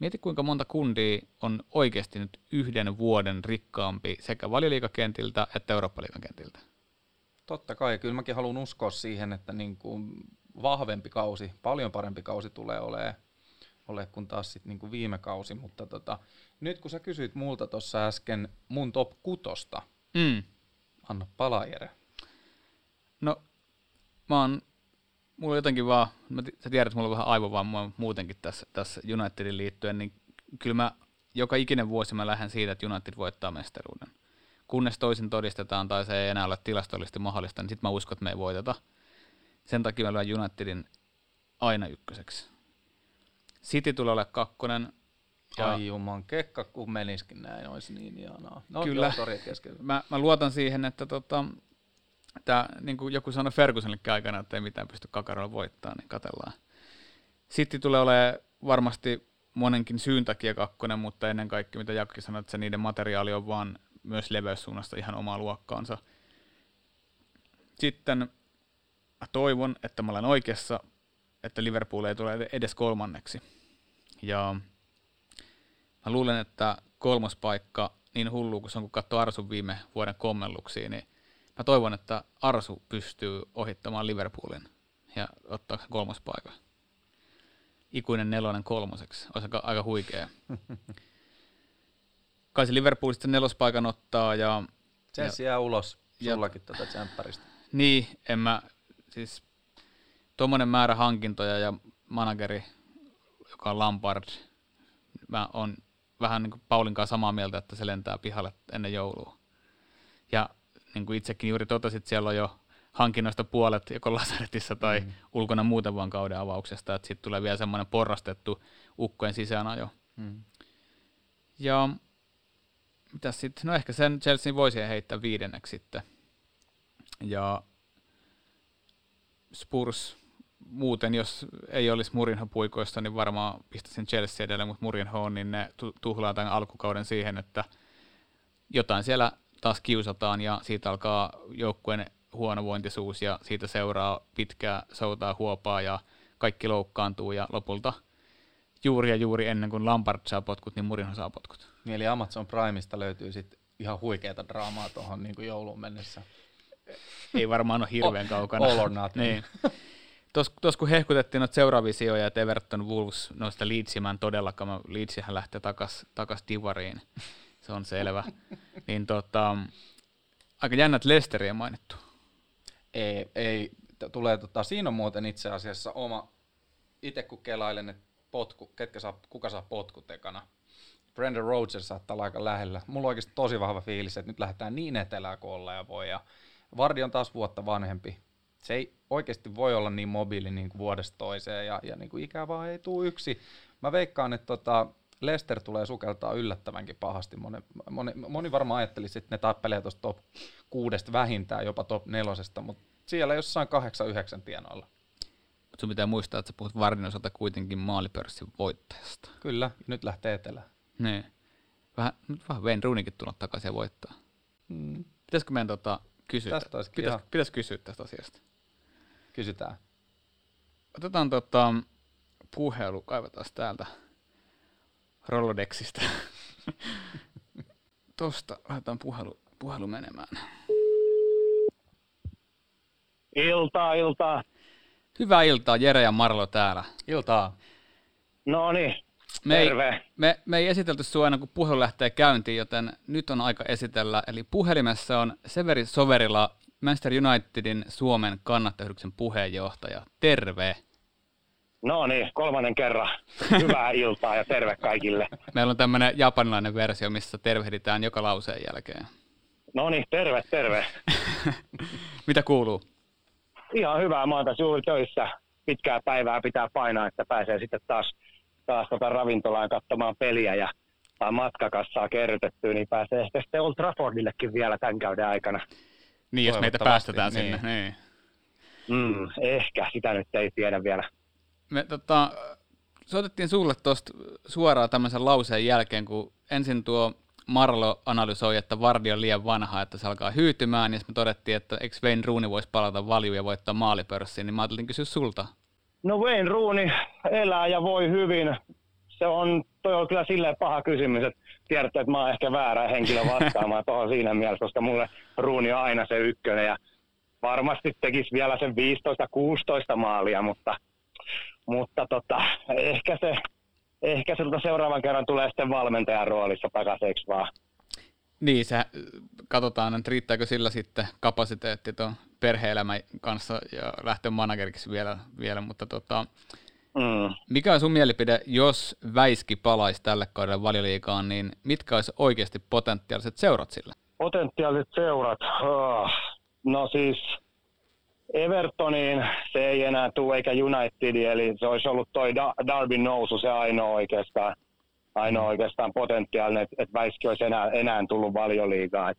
Mieti kuinka monta kundia on oikeasti nyt yhden vuoden rikkaampi sekä valioliikakentiltä että Eurooppa-liikakentiltä. Totta kai, kyllä mäkin haluan uskoa siihen, että niin kuin vahvempi kausi, paljon parempi kausi tulee olemaan ole kuin taas sit niin kuin viime kausi, mutta tota, nyt kun sä kysyit multa tuossa äsken mun top kutosta, mm. anna palaa Jere. No, mä oon mulla jotenkin vaan, mä sä tiedät, että mulla on vähän aivovammaa muutenkin tässä, tässä Unitedin liittyen, niin kyllä mä joka ikinen vuosi mä lähden siitä, että United voittaa mestaruuden. Kunnes toisin todistetaan tai se ei enää ole tilastollisesti mahdollista, niin sitten mä uskon, että me ei voiteta. Sen takia mä lyön Unitedin aina ykköseksi. City tulee olemaan kakkonen. Ja Ai juman kekka, kun meniskin näin, olisi niin ihanaa. No, kyllä, joo, mä, mä, luotan siihen, että tota, Tämä, niin kuin joku sanoi Fergusonillekin aikana, että ei mitään pysty kakarolla voittamaan, niin katellaan. Sitten tulee olemaan varmasti monenkin syyn takia kakkonen, mutta ennen kaikkea, mitä Jakki sanoi, että se niiden materiaali on vaan myös leveyssuunnasta ihan omaa luokkaansa. Sitten toivon, että mä olen oikeassa, että Liverpool ei tule edes kolmanneksi. Ja mä luulen, että kolmas paikka, niin hullu kuin se on, kun katsoo Arsun viime vuoden kommelluksia, niin Mä toivon, että Arsu pystyy ohittamaan Liverpoolin ja ottaa kolmas paikka. Ikuinen nelonen kolmoseksi. Olisi aika, aika huikea. [laughs] Kai se Liverpool sitten nelospaikan ottaa ja... Se jää ulos sullakin tätä tota tsemppäristä. [laughs] Niin, en mä, siis tuommoinen määrä hankintoja ja manageri, joka on Lampard, mä on vähän niin kuin Paulin kanssa samaa mieltä, että se lentää pihalle ennen joulua. Ja niin kuin itsekin juuri totesit, siellä on jo hankinnoista puolet joko Lasaretissa tai mm. ulkona muuten vaan kauden avauksesta, että sitten tulee vielä semmoinen porrastettu ukkojen sisäänajo. Mm. Ja mitä sitten, no ehkä sen Chelsea voisi heittää viidenneksi sitten. Ja Spurs muuten, jos ei olisi Murinho puikoissa, niin varmaan pistäisin Chelsea edelleen, mutta Murinho on, niin ne tuhlaa tämän alkukauden siihen, että jotain siellä taas kiusataan ja siitä alkaa joukkueen huonovointisuus ja siitä seuraa pitkää soutaa huopaa ja kaikki loukkaantuu ja lopulta juuri ja juuri ennen kuin Lampard saa potkut, niin Murinho saa potkut. Niin, eli Amazon Primeista löytyy sitten ihan huikeata draamaa tuohon niin jouluun mennessä. Ei varmaan ole hirveän kaukana. All or niin. Tuossa kun hehkutettiin noita seuraavia sijoja, että Everton Wolves noista Leedsimään todellakaan, Leedsihän lähtee takaisin takas divariin se on selvä. [laughs] niin tota, aika jännät Lesteriä mainittu. Ei, ei tulee, tota, siinä on muuten itse asiassa oma, itse kun kelailen, että potku, ketkä saa, kuka saa potkut ekana. Brendan Rodgers saattaa olla aika lähellä. Mulla on oikeasti tosi vahva fiilis, että nyt lähdetään niin etelään kuin olla ja voi. Ja Vardi on taas vuotta vanhempi. Se ei oikeasti voi olla niin mobiili niin kuin vuodesta toiseen ja, ja niin kuin ikä vaan ei tule yksi. Mä veikkaan, että tota, Lester tulee sukeltaa yllättävänkin pahasti. Moni, moni, moni varmaan ajattelisi, että ne tappelee tuosta top kuudesta vähintään, jopa top nelosesta, mutta siellä jossain 8-9 tienoilla. Mutta sun pitää muistaa, että sä puhut Vardin osalta kuitenkin maalipörssin voittajasta. Kyllä, nyt lähtee etelään. Niin. Vähän, nyt vähän Wayne Rooneykin tullut takaisin ja voittaa. Mm. Pitäisikö meidän tota, kysyä? Tästä pitäis, pitäis kysyä tästä asiasta. Kysytään. Otetaan tota, puhelu, kaivetaan täältä Rolodexista. [laughs] Tosta laitetaan puhelu, puhelu menemään. Iltaa, iltaa. Hyvää iltaa, Jere ja Marlo täällä. Iltaa. No niin, Me ei, terve. me, me ei esitelty sinua ennen kuin puhelu lähtee käyntiin, joten nyt on aika esitellä. Eli puhelimessa on Severi Soverila, Manchester Unitedin Suomen kannattajayhdistyksen puheenjohtaja. Terve! No niin, kolmannen kerran. Hyvää [laughs] iltaa ja terve kaikille. Meillä on tämmöinen japanilainen versio, missä tervehditään joka lauseen jälkeen. No niin, terve, terve. [laughs] Mitä kuuluu? Ihan hyvää, mä oon tässä juuri töissä. Pitkää päivää pitää painaa, että pääsee sitten taas, taas tota ravintolaan katsomaan peliä ja saa matkakassaa kerrytettyä, niin pääsee ehkä sitten Old Traffordillekin vielä tämän käydä aikana. Niin, jos meitä päästetään niin. sinne. Niin. Mm, ehkä, sitä nyt ei tiedä vielä. Me tota, soitettiin sulle tuosta suoraan tämmöisen lauseen jälkeen, kun ensin tuo Marlo analysoi, että Vardi on liian vanha, että se alkaa hyytymään, ja sitten me todettiin, että eikö Wayne Rooney voisi palata valjuun ja voittaa maalipörssiin, niin mä ajattelin kysyä sulta. No Wayne Rooney elää ja voi hyvin. Se on, toi on kyllä silleen paha kysymys, että tiedätte, että mä oon ehkä väärä henkilö vastaamaan tuohon siinä mielessä, koska mulle Rooney on aina se ykkönen ja varmasti tekisi vielä sen 15-16 maalia, mutta, mutta tota, ehkä se, ehkä se tota seuraavan kerran tulee sitten valmentajan roolissa takaiseksi vaan. Niin, se, katsotaan, että riittääkö sillä sitten kapasiteetti tuon perhe-elämän kanssa ja lähteä manageriksi vielä, vielä mutta tota, Mm. mikä on sun mielipide, jos Väiski palaisi tälle kaudelle valioliigaan, niin mitkä olisi oikeasti potentiaaliset seurat sille? Potentiaaliset seurat. Oh. No siis Evertoniin se ei enää tule eikä Unitediin, eli se olisi ollut toi Da- Darbin nousu se ainoa oikeastaan, ainoa oikeastaan potentiaalinen, että et Väiski olisi enää, enää tullut valioliigaan.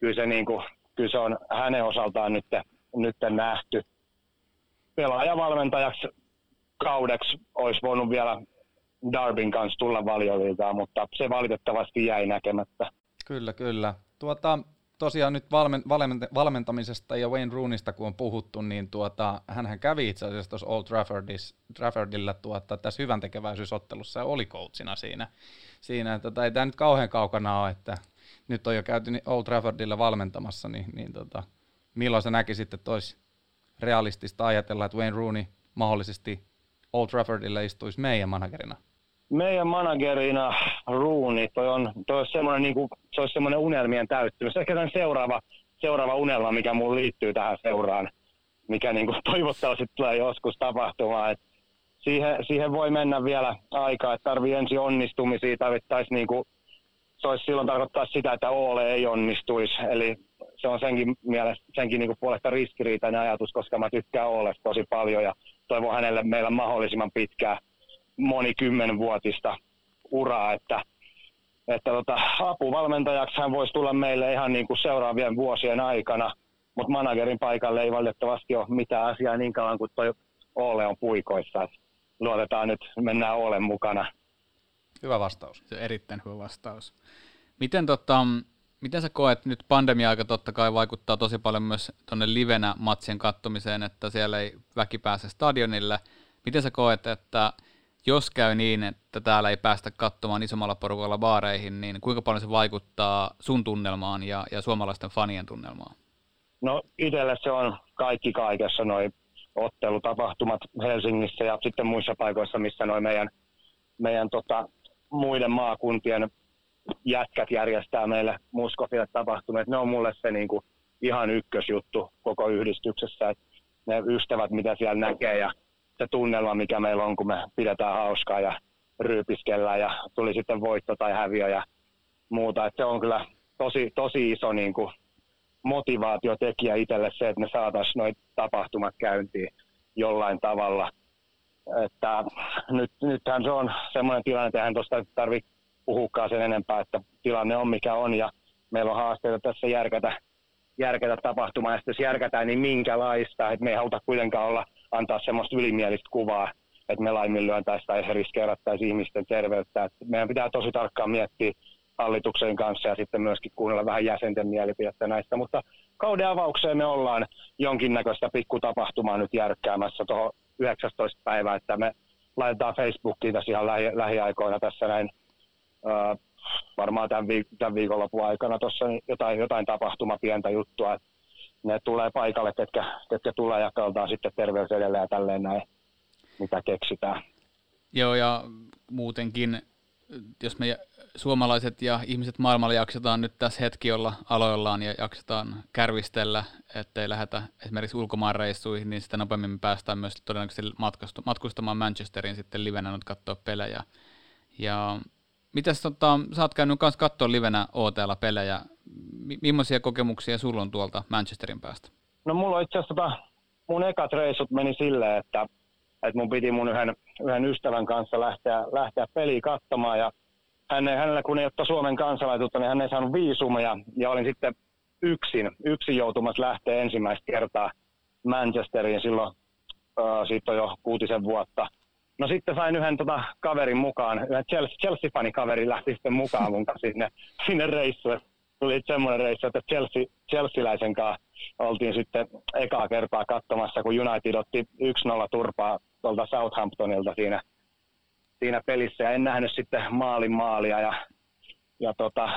Kyllä se, niinku, kyllä se on hänen osaltaan nyt, nyt nähty. Pelaajavalmentajaksi kaudeksi olisi voinut vielä Darbin kanssa tulla valioliigaan, mutta se valitettavasti jäi näkemättä. Kyllä, kyllä. Tuota, tosiaan nyt valmen, valment, valmentamisesta ja Wayne Rooneysta kun on puhuttu, niin tuota, hänhän kävi itse asiassa tuossa Old Traffordis, Traffordilla tuota, tässä hyvän tekeväisyysottelussa ja oli coachina siinä. siinä tota, ei tämä nyt kauhean kaukana ole, että nyt on jo käyty Old Traffordilla valmentamassa, niin, niin tota, milloin sä näkisit, että olisi realistista ajatella, että Wayne Rooney mahdollisesti Old Traffordilla istuisi meidän managerina? Meidän managerina Rooney, toi on, toi olisi semmoinen, niin kuin, se olisi semmoinen unelmien täyttymys. Ehkä tämän seuraava, seuraava unelma, mikä mun liittyy tähän seuraan, mikä niin kuin, [laughs] toivottavasti tulee joskus tapahtumaan. Et siihen, siihen, voi mennä vielä aikaa, että tarvii ensin onnistumisia, tarvittaisiin niin kuin, se olisi silloin tarkoittaa sitä, että Oole ei onnistuisi. Eli se on senkin, mielestä, senkin niin kuin puolesta ristiriitainen ajatus, koska mä tykkään Oolesta tosi paljon ja toivon hänelle meillä mahdollisimman pitkää monikymmenvuotista uraa, että, että tota, apuvalmentajaksi hän voisi tulla meille ihan niin kuin seuraavien vuosien aikana, mutta managerin paikalle ei valitettavasti ole mitään asiaa niin kauan kuin toi Ole on puikoissa. Et luotetaan nyt, mennään Olen mukana. Hyvä vastaus. Se erittäin hyvä vastaus. Miten, tota, miten sä koet, nyt pandemia-aika totta kai vaikuttaa tosi paljon myös tuonne livenä matsien kattomiseen, että siellä ei väki pääse stadionille. Miten sä koet, että jos käy niin, että täällä ei päästä katsomaan isommalla porukalla baareihin, niin kuinka paljon se vaikuttaa sun tunnelmaan ja, ja suomalaisten fanien tunnelmaan? No itselle se on kaikki kaikessa noin ottelutapahtumat Helsingissä ja sitten muissa paikoissa, missä noin meidän, meidän tota, muiden maakuntien jätkät järjestää meille muskofille tapahtumia. Ne on mulle se niin kuin, ihan ykkösjuttu koko yhdistyksessä, että ne ystävät, mitä siellä näkee ja se tunnelma, mikä meillä on, kun me pidetään hauskaa ja ryypiskellään ja tuli sitten voitto tai häviö ja muuta. Et se on kyllä tosi, tosi iso niin kuin, motivaatiotekijä itselle se, että me saataisiin noita tapahtumat käyntiin jollain tavalla. että nyt, nythän se on semmoinen tilanne, että eihän tuosta tarvitse puhukaan sen enempää, että tilanne on mikä on ja meillä on haasteita tässä järkätä, järkätä tapahtumaa ja sitten jos järkätään, niin minkälaista, että me ei haluta kuitenkaan olla, antaa semmoista ylimielistä kuvaa, että me laiminlyöntäisiin tai riskeerattaisiin ihmisten terveyttä. Että meidän pitää tosi tarkkaan miettiä hallituksen kanssa ja sitten myöskin kuunnella vähän jäsenten mielipidettä näistä, mutta kauden avaukseen me ollaan jonkinnäköistä pikkutapahtumaa nyt järkkäämässä tuohon 19. päivää, että me laitetaan Facebookiin tässä ihan lähi, lähiaikoina tässä näin äh, varmaan tämän, viik- tämän viikonlopun aikana tuossa jotain, jotain tapahtuma, pientä juttua. Ne tulee paikalle, ketkä, ketkä tulee ja katsotaan sitten terveys edelleen ja tälleen näin, mitä keksitään. Joo, ja muutenkin, jos me suomalaiset ja ihmiset maailmalla jaksetaan nyt tässä hetki olla aloillaan ja jaksetaan kärvistellä, ettei lähdetä esimerkiksi ulkomaanreissuihin, niin sitä nopeammin me päästään myös todennäköisesti matkustamaan Manchesteriin sitten livenä nyt katsoa pelejä. Ja mitäs tota, sä oot käynyt kanssa katsoa livenä OTL-pelejä. M- millaisia kokemuksia sulla on tuolta Manchesterin päästä? No mulla itse asiassa tota, mun ekat reissut meni silleen, että, että mun piti mun yhden, yhden ystävän kanssa lähteä, lähteä peliä katsomaan ja hän hänellä kun ei ole Suomen kansalaisuutta, niin hän ei saanut viisumia ja olin sitten yksin, yksin joutumassa lähteä ensimmäistä kertaa Manchesteriin silloin, äh, siitä on jo kuutisen vuotta. No sitten sain yhden tota, kaverin mukaan, yhden Chelsea, Chelsea-fani kaveri lähti sitten mukaan mun sinne, sinne reissuun. Tuli semmoinen reissu, että Chelsea, Chelsea-läisen kanssa oltiin sitten ekaa kertaa katsomassa, kun United otti 1-0 turpaa tuolta Southamptonilta siinä siinä pelissä. Ja en nähnyt sitten maalin maalia ja, ja tota,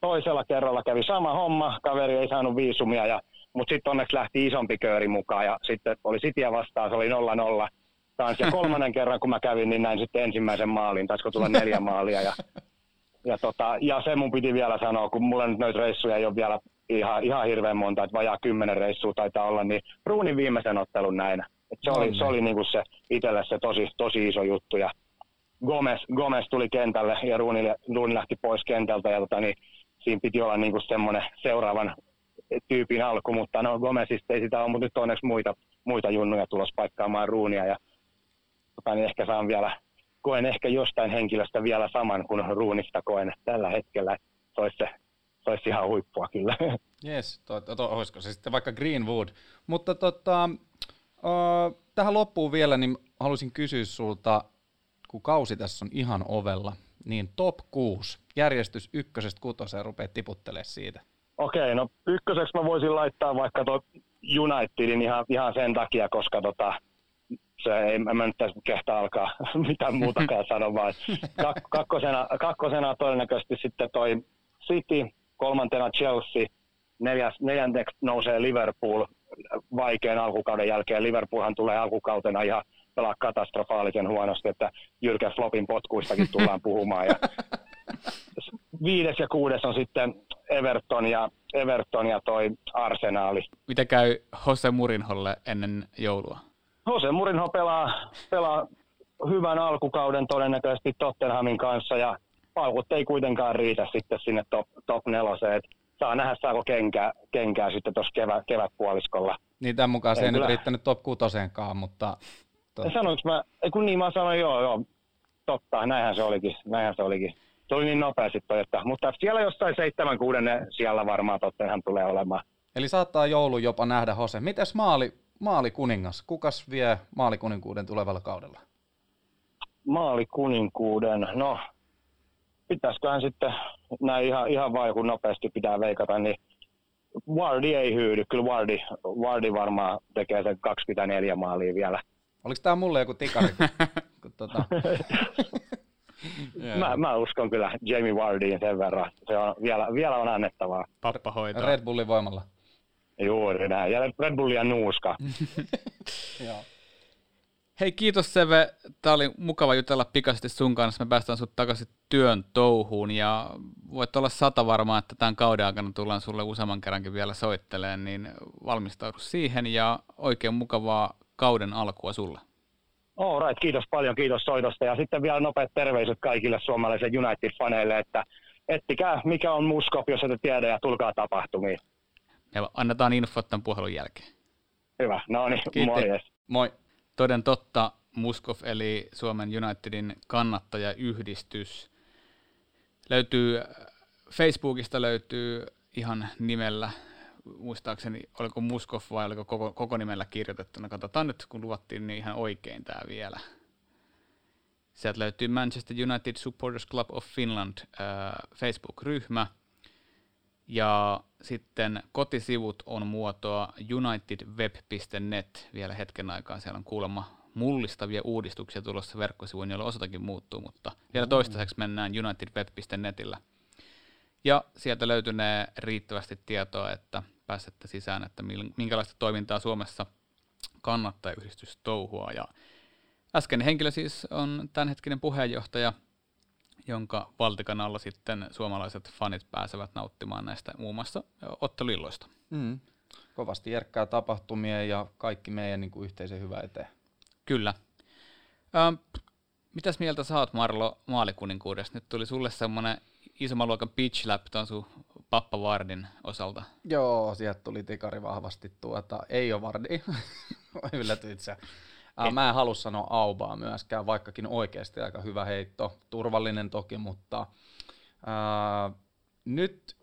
toisella kerralla kävi sama homma, kaveri ei saanut viisumia, ja, mutta sitten onneksi lähti isompi kööri mukaan ja sitten oli Sitiä vastaan, se oli 0-0 taas. Ja kolmannen kerran kun mä kävin, niin näin sitten ensimmäisen maalin, taisiko tulla neljä maalia ja, ja, tota, ja se mun piti vielä sanoa, kun mulla nyt noita reissuja ei ole vielä ihan, ihan hirveän monta, että vajaa kymmenen reissua taitaa olla, niin Ruunin viimeisen ottelun näin. Et se, oli, se oli niinku se itselle se tosi, tosi iso juttu ja Gomez, Gomez tuli kentälle ja Ruuni, Ruuni lähti pois kentältä ja tota, niin siinä piti olla niin kuin semmoinen seuraavan tyypin alku, mutta no Gomezista ei sitä ole, mutta nyt onneksi muita, muita junnuja tulos paikkaamaan Ruunia ja niin ehkä saan vielä, koen ehkä jostain henkilöstä vielä saman kuin Ruunista koen tällä hetkellä. Se olisi, se, se olisi ihan huippua kyllä. Yes, to, to, olisiko se sitten vaikka Greenwood. Mutta tota, uh, tähän loppuun vielä, niin haluaisin kysyä sulta, kun kausi tässä on ihan ovella, niin top 6, järjestys ykkösestä kutoseen rupeaa tiputtelemaan siitä. Okei, no ykköseksi mä voisin laittaa vaikka tuo Unitedin ihan, ihan sen takia, koska tota, se ei, mä nyt tässä kehtaa alkaa [laughs] mitään muutakaan sanoa, vaan kak, kakkosena, kakkosena todennäköisesti sitten toi City, kolmantena Chelsea, neljäs, neljänneksi nousee Liverpool vaikean alkukauden jälkeen. Liverpoolhan tulee alkukautena ihan pelaa katastrofaalisen huonosti, että Jyrkä Flopin potkuistakin tullaan puhumaan. Ja viides ja kuudes on sitten Everton ja, Everton ja toi Arsenaali. Mitä käy Jose Murinholle ennen joulua? Jose Murinho pelaa, pelaa hyvän alkukauden todennäköisesti Tottenhamin kanssa ja paukut ei kuitenkaan riitä sitten sinne top, top neloseen. Saa nähdä, saako kenkää, kenkää sitten tuossa kevät, kevätpuoliskolla. Niin tämän mukaan se ei, ei nyt riittänyt top kutoseenkaan, mutta Totta. Sanoinko mä, ei kun niin mä sanoin, joo, joo, totta, näinhän se olikin, näinhän se olikin. Se oli niin nopea sitten, että, mutta siellä jossain seitsemän kuudenne siellä varmaan Tottenham tulee olemaan. Eli saattaa joulu jopa nähdä Hose. Mites maali, maali kuningas? Kukas vie maalikuninkuuden tulevalla kaudella? Maalikuninkuuden, no pitäisiköhän sitten näin ihan, ihan vaan kun nopeasti pitää veikata, niin Wardi ei hyydy. Kyllä Wardi, Wardi varmaan tekee sen 24 maalia vielä. Oliko tämä mulle joku tikari? [laughs] tota... [laughs] mä, mä, uskon kyllä Jamie Wardiin sen verran. Se on, vielä, vielä on annettavaa. Pappa hoitaa. Red Bullin voimalla. Juuri näin. Ja Red Bullia nuuska. [laughs] Hei, kiitos Seve. Tämä oli mukava jutella pikaisesti sun kanssa. Me päästään sut takaisin työn touhuun ja voit olla sata varmaa, että tämän kauden aikana tullaan sulle useamman kerrankin vielä soitteleen, niin valmistaudu siihen ja oikein mukavaa kauden alkua sulle. All right, kiitos paljon, kiitos soitosta. Ja sitten vielä nopeat terveiset kaikille suomalaisille United-faneille, että ettikää mikä on Muskop, jos ette tiedä, ja tulkaa tapahtumiin. Ja annetaan info tämän puhelun jälkeen. Hyvä, no niin, morjes. Moi. Toden totta, Muskov eli Suomen Unitedin kannattajayhdistys. Löytyy Facebookista löytyy ihan nimellä, muistaakseni oliko Muskov vai oliko koko, koko nimellä kirjoitettuna. Katsotaan nyt, kun luvattiin niin ihan oikein tämä vielä. Sieltä löytyy Manchester United Supporters Club of Finland äh, Facebook-ryhmä. Ja sitten kotisivut on muotoa unitedweb.net vielä hetken aikaa. Siellä on kuulemma mullistavia uudistuksia tulossa verkkosivuun, joilla osatakin muuttuu, mutta vielä toistaiseksi mennään unitedweb.netillä. Ja sieltä löytynee riittävästi tietoa, että pääsette sisään, että minkälaista toimintaa Suomessa kannattajayhdistys touhua. Ja äsken henkilö siis on tämänhetkinen puheenjohtaja, jonka valtikan alla sitten suomalaiset fanit pääsevät nauttimaan näistä muun muassa ottelilloista. Mm. Kovasti järkkää tapahtumia ja kaikki meidän niin kuin yhteisen hyvä eteen. Kyllä. Ähm, mitäs mieltä saat Marlo maalikuninkuudesta? Nyt tuli sulle semmoinen isomman luokan pitch lap tuon sun Pappa Vardin osalta. Joo, sieltä tuli tikari vahvasti tuota. Ei ole Vardi. [laughs] Yllätyit sä. Äh, mä en halua sanoa Aubaa myöskään, vaikkakin oikeasti aika hyvä heitto. Turvallinen toki, mutta ää, nyt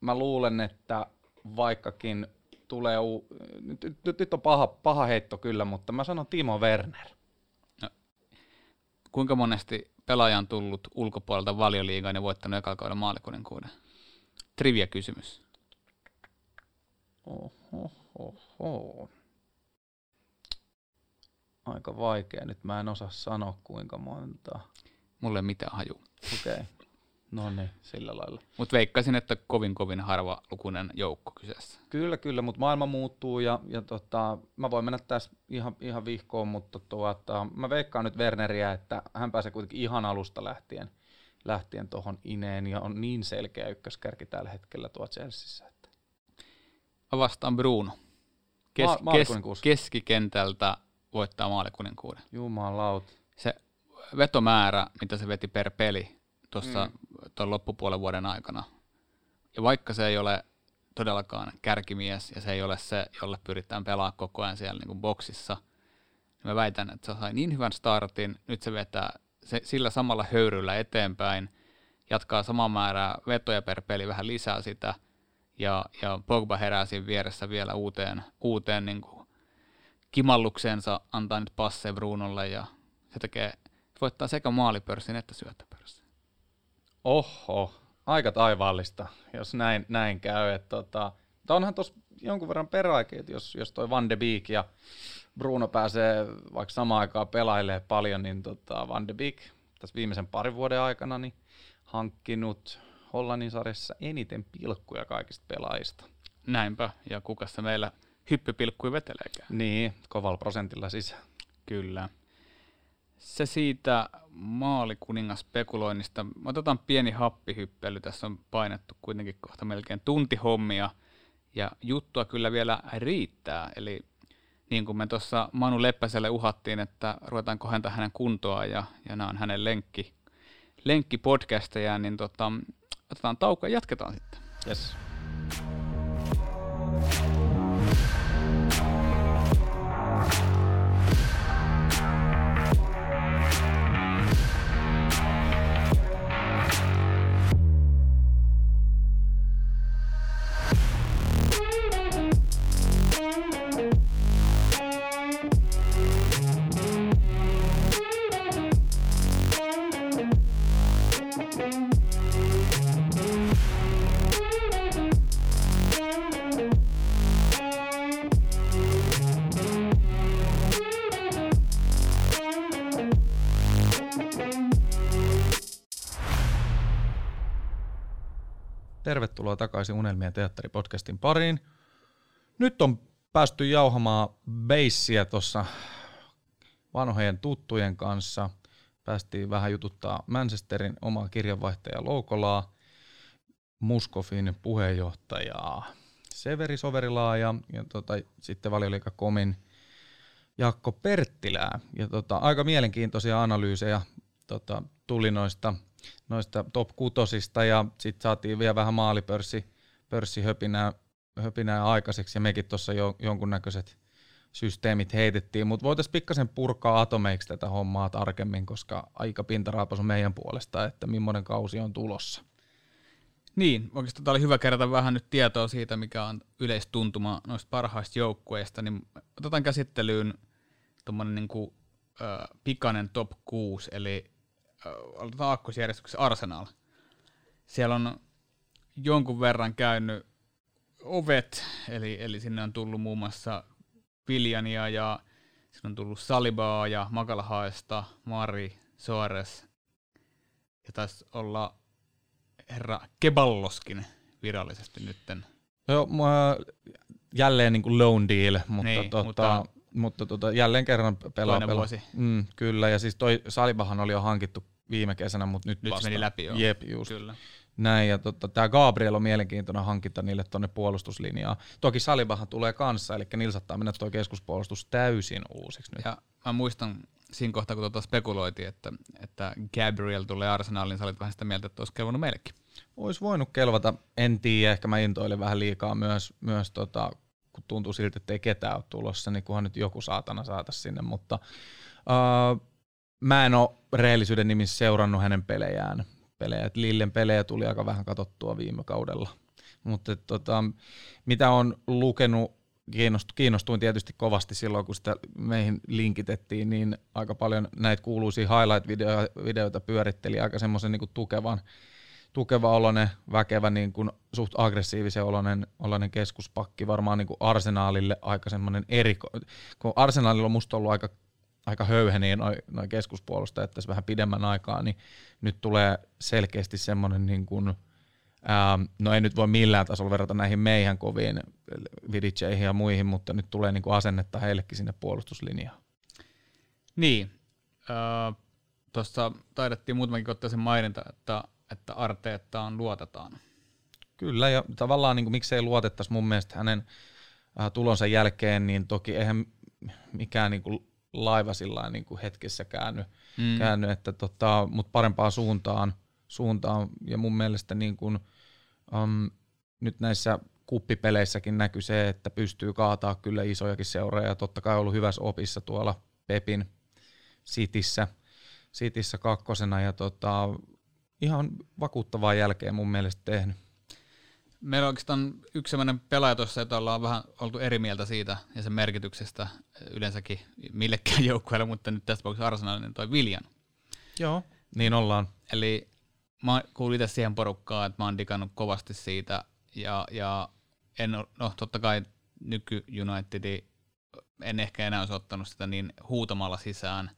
mä luulen, että vaikkakin tulee, u- nyt, nyt, nyt on paha, paha heitto kyllä, mutta mä sanon Timo Werner. No, kuinka monesti pelaaja on tullut ulkopuolelta valioliigaan ja voittanut eka kauden maalikuuden? Trivia kysymys. Oho, oho. Aika vaikea. Nyt mä en osaa sanoa kuinka monta. Mulle ei mitään haju. Okei. Okay. No niin, sillä lailla. Mutta veikkaisin, että kovin kovin harva lukunen joukko kyseessä. Kyllä, kyllä, mutta maailma muuttuu ja, ja tota, mä voin mennä tässä ihan, ihan vihkoon, mutta tuota, mä veikkaan nyt Werneriä, että hän pääsee kuitenkin ihan alusta lähtien lähtien tuohon ineen ja on niin selkeä ykköskärki tällä hetkellä tuo Chelseassa. Että. Mä vastaan Bruno. Kes, Ma- kes, keskikentältä voittaa maalikuninkuuden. Jumalaut. Se vetomäärä, mitä se veti per peli, tuossa mm. loppupuolen vuoden aikana. Ja vaikka se ei ole todellakaan kärkimies ja se ei ole se, jolle pyritään pelaa koko ajan siellä niin kuin boksissa, niin mä väitän, että se sai niin hyvän startin, nyt se vetää se, sillä samalla höyryllä eteenpäin, jatkaa samaa määrää vetoja per peli, vähän lisää sitä, ja, ja Pogba herää siinä vieressä vielä uuteen, uuteen niin kuin kimallukseensa, antaa nyt passe Brunolle, ja se tekee, voittaa sekä maalipörssin että syöttöpörssin. Oho, aika taivaallista, jos näin, näin käy. Että tota, onhan tuossa jonkun verran peräaikeet, jos, jos toi Van de Beek ja Bruno pääsee vaikka samaan aikaan pelailee paljon, niin tota Van de Beek tässä viimeisen parin vuoden aikana niin hankkinut Hollannin sarjassa eniten pilkkuja kaikista pelaajista. Näinpä, ja kuka se meillä hyppypilkkui veteleekään. Niin, kovalla prosentilla siis. Kyllä se siitä maalikuningas spekuloinnista. Otetaan pieni happihyppely. Tässä on painettu kuitenkin kohta melkein tunti hommia. Ja juttua kyllä vielä riittää. Eli niin kuin me tuossa Manu Leppäselle uhattiin, että ruvetaan kohentaa hänen kuntoa ja, ja nämä on hänen lenkki, lenkkipodcasteja, niin tota, otetaan tauko ja jatketaan sitten. Yes. Tervetuloa takaisin Unelmien teatteripodcastin pariin. Nyt on päästy jauhamaan beissiä tuossa vanhojen tuttujen kanssa. Päästiin vähän jututtaa Manchesterin omaa kirjanvaihtaja Loukolaa, Muskofin puheenjohtajaa Severi Soverilaa ja, ja tota, sitten Komin Jakko Perttilää. Ja tota, aika mielenkiintoisia analyysejä tota, tuli noista noista top kutosista ja sitten saatiin vielä vähän maalipörssi pörssi höpinää, aikaiseksi ja mekin tuossa jo, jonkunnäköiset systeemit heitettiin, mutta voitaisiin pikkasen purkaa atomeiksi tätä hommaa tarkemmin, koska aika pintaraapas on meidän puolesta, että millainen kausi on tulossa. Niin, oikeastaan tämä oli hyvä kerätä vähän nyt tietoa siitä, mikä on yleistuntuma noista parhaista joukkueista, niin otetaan käsittelyyn tuommoinen niin kuin, äh, pikainen top 6, eli aloitetaan aakkosjärjestyksessä Arsenal. Siellä on jonkun verran käynyt ovet, eli, eli sinne on tullut muun muassa Viljania ja sinne on tullut Salibaa ja Makalahaesta, Mari, Soares ja taisi olla herra Keballoskin virallisesti nytten. Joo, jälleen niin kuin loan deal, mutta, Niin, tota, mutta- mutta, tota, jälleen kerran pelaa. Toinen pelaa. vuosi. Mm, kyllä, ja siis toi Salibahan oli jo hankittu viime kesänä, mutta nyt, Nyt se vasta. meni läpi jo. Jep, just. Kyllä. Näin, ja tota, tämä Gabriel on mielenkiintoinen hankinta niille tuonne puolustuslinjaan. Toki Salibahan tulee kanssa, eli niillä saattaa mennä tuo keskuspuolustus täysin uusiksi nyt. Ja mä muistan siinä kohtaa, kun tuota spekuloitiin, että, että Gabriel tulee Arsenaliin, niin sä olit vähän sitä mieltä, että olisi kelvannut meillekin. Olisi voinut kelvata, en tiedä, ehkä mä intoilin vähän liikaa myös, myös tota, kun tuntuu siltä, että ei ketään ole tulossa, niin kunhan nyt joku saatana saata sinne, mutta uh, mä en ole rehellisyyden nimissä seurannut hänen pelejään. pelejä. Lillen pelejä tuli aika vähän katsottua viime kaudella. Mutta tota, mitä on lukenut, kiinnost, kiinnostuin tietysti kovasti silloin, kun sitä meihin linkitettiin, niin aika paljon näitä kuuluisia highlight-videoita pyöritteli aika semmoisen niin tukevan, tukeva oloinen, väkevä, niin kuin suht aggressiivisen oloinen, oloinen keskuspakki, varmaan niin kuin Arsenaalille aika semmoinen eriko, kun Arsenaalilla on musta ollut aika, aika höyheniä noin noi keskuspuolustajat tässä vähän pidemmän aikaa, niin nyt tulee selkeästi semmoinen niin kuin, ää, no ei nyt voi millään tasolla verrata näihin meidän koviin Vidiceihin ja muihin, mutta nyt tulee niin kuin asennetta heillekin sinne puolustuslinjaan. Niin, äh, tuossa taidettiin muutamankin otteeseen mainita, että, että Arteettaan luotetaan. Kyllä, ja tavallaan niin kuin, miksei luotettaisi mun mielestä hänen äh, tulonsa jälkeen, niin toki eihän mikään niin kuin, laiva sillä niin kuin hetkessä käänny, mm. käänny että tota, mutta parempaan suuntaan, suuntaan, ja mun mielestä niin kuin, um, nyt näissä kuppipeleissäkin näkyy se, että pystyy kaataa kyllä isojakin seuroja, ja totta kai ollut hyvässä opissa tuolla Pepin Sitissä, Sitissä kakkosena, ja tota, ihan vakuuttavaa jälkeen mun mielestä tehnyt. Meillä on oikeastaan yksi sellainen pelaaja tuossa, jota ollaan vähän oltu eri mieltä siitä ja sen merkityksestä yleensäkin millekään [laughs] joukkueelle, mutta nyt tässä tapauksessa Arsenalin toi Viljan. Joo. Niin ollaan. Eli mä kuulin itse siihen porukkaan, että mä oon digannut kovasti siitä ja, ja en, no totta kai nyky Unitedi en ehkä enää olisi ottanut sitä niin huutamalla sisään.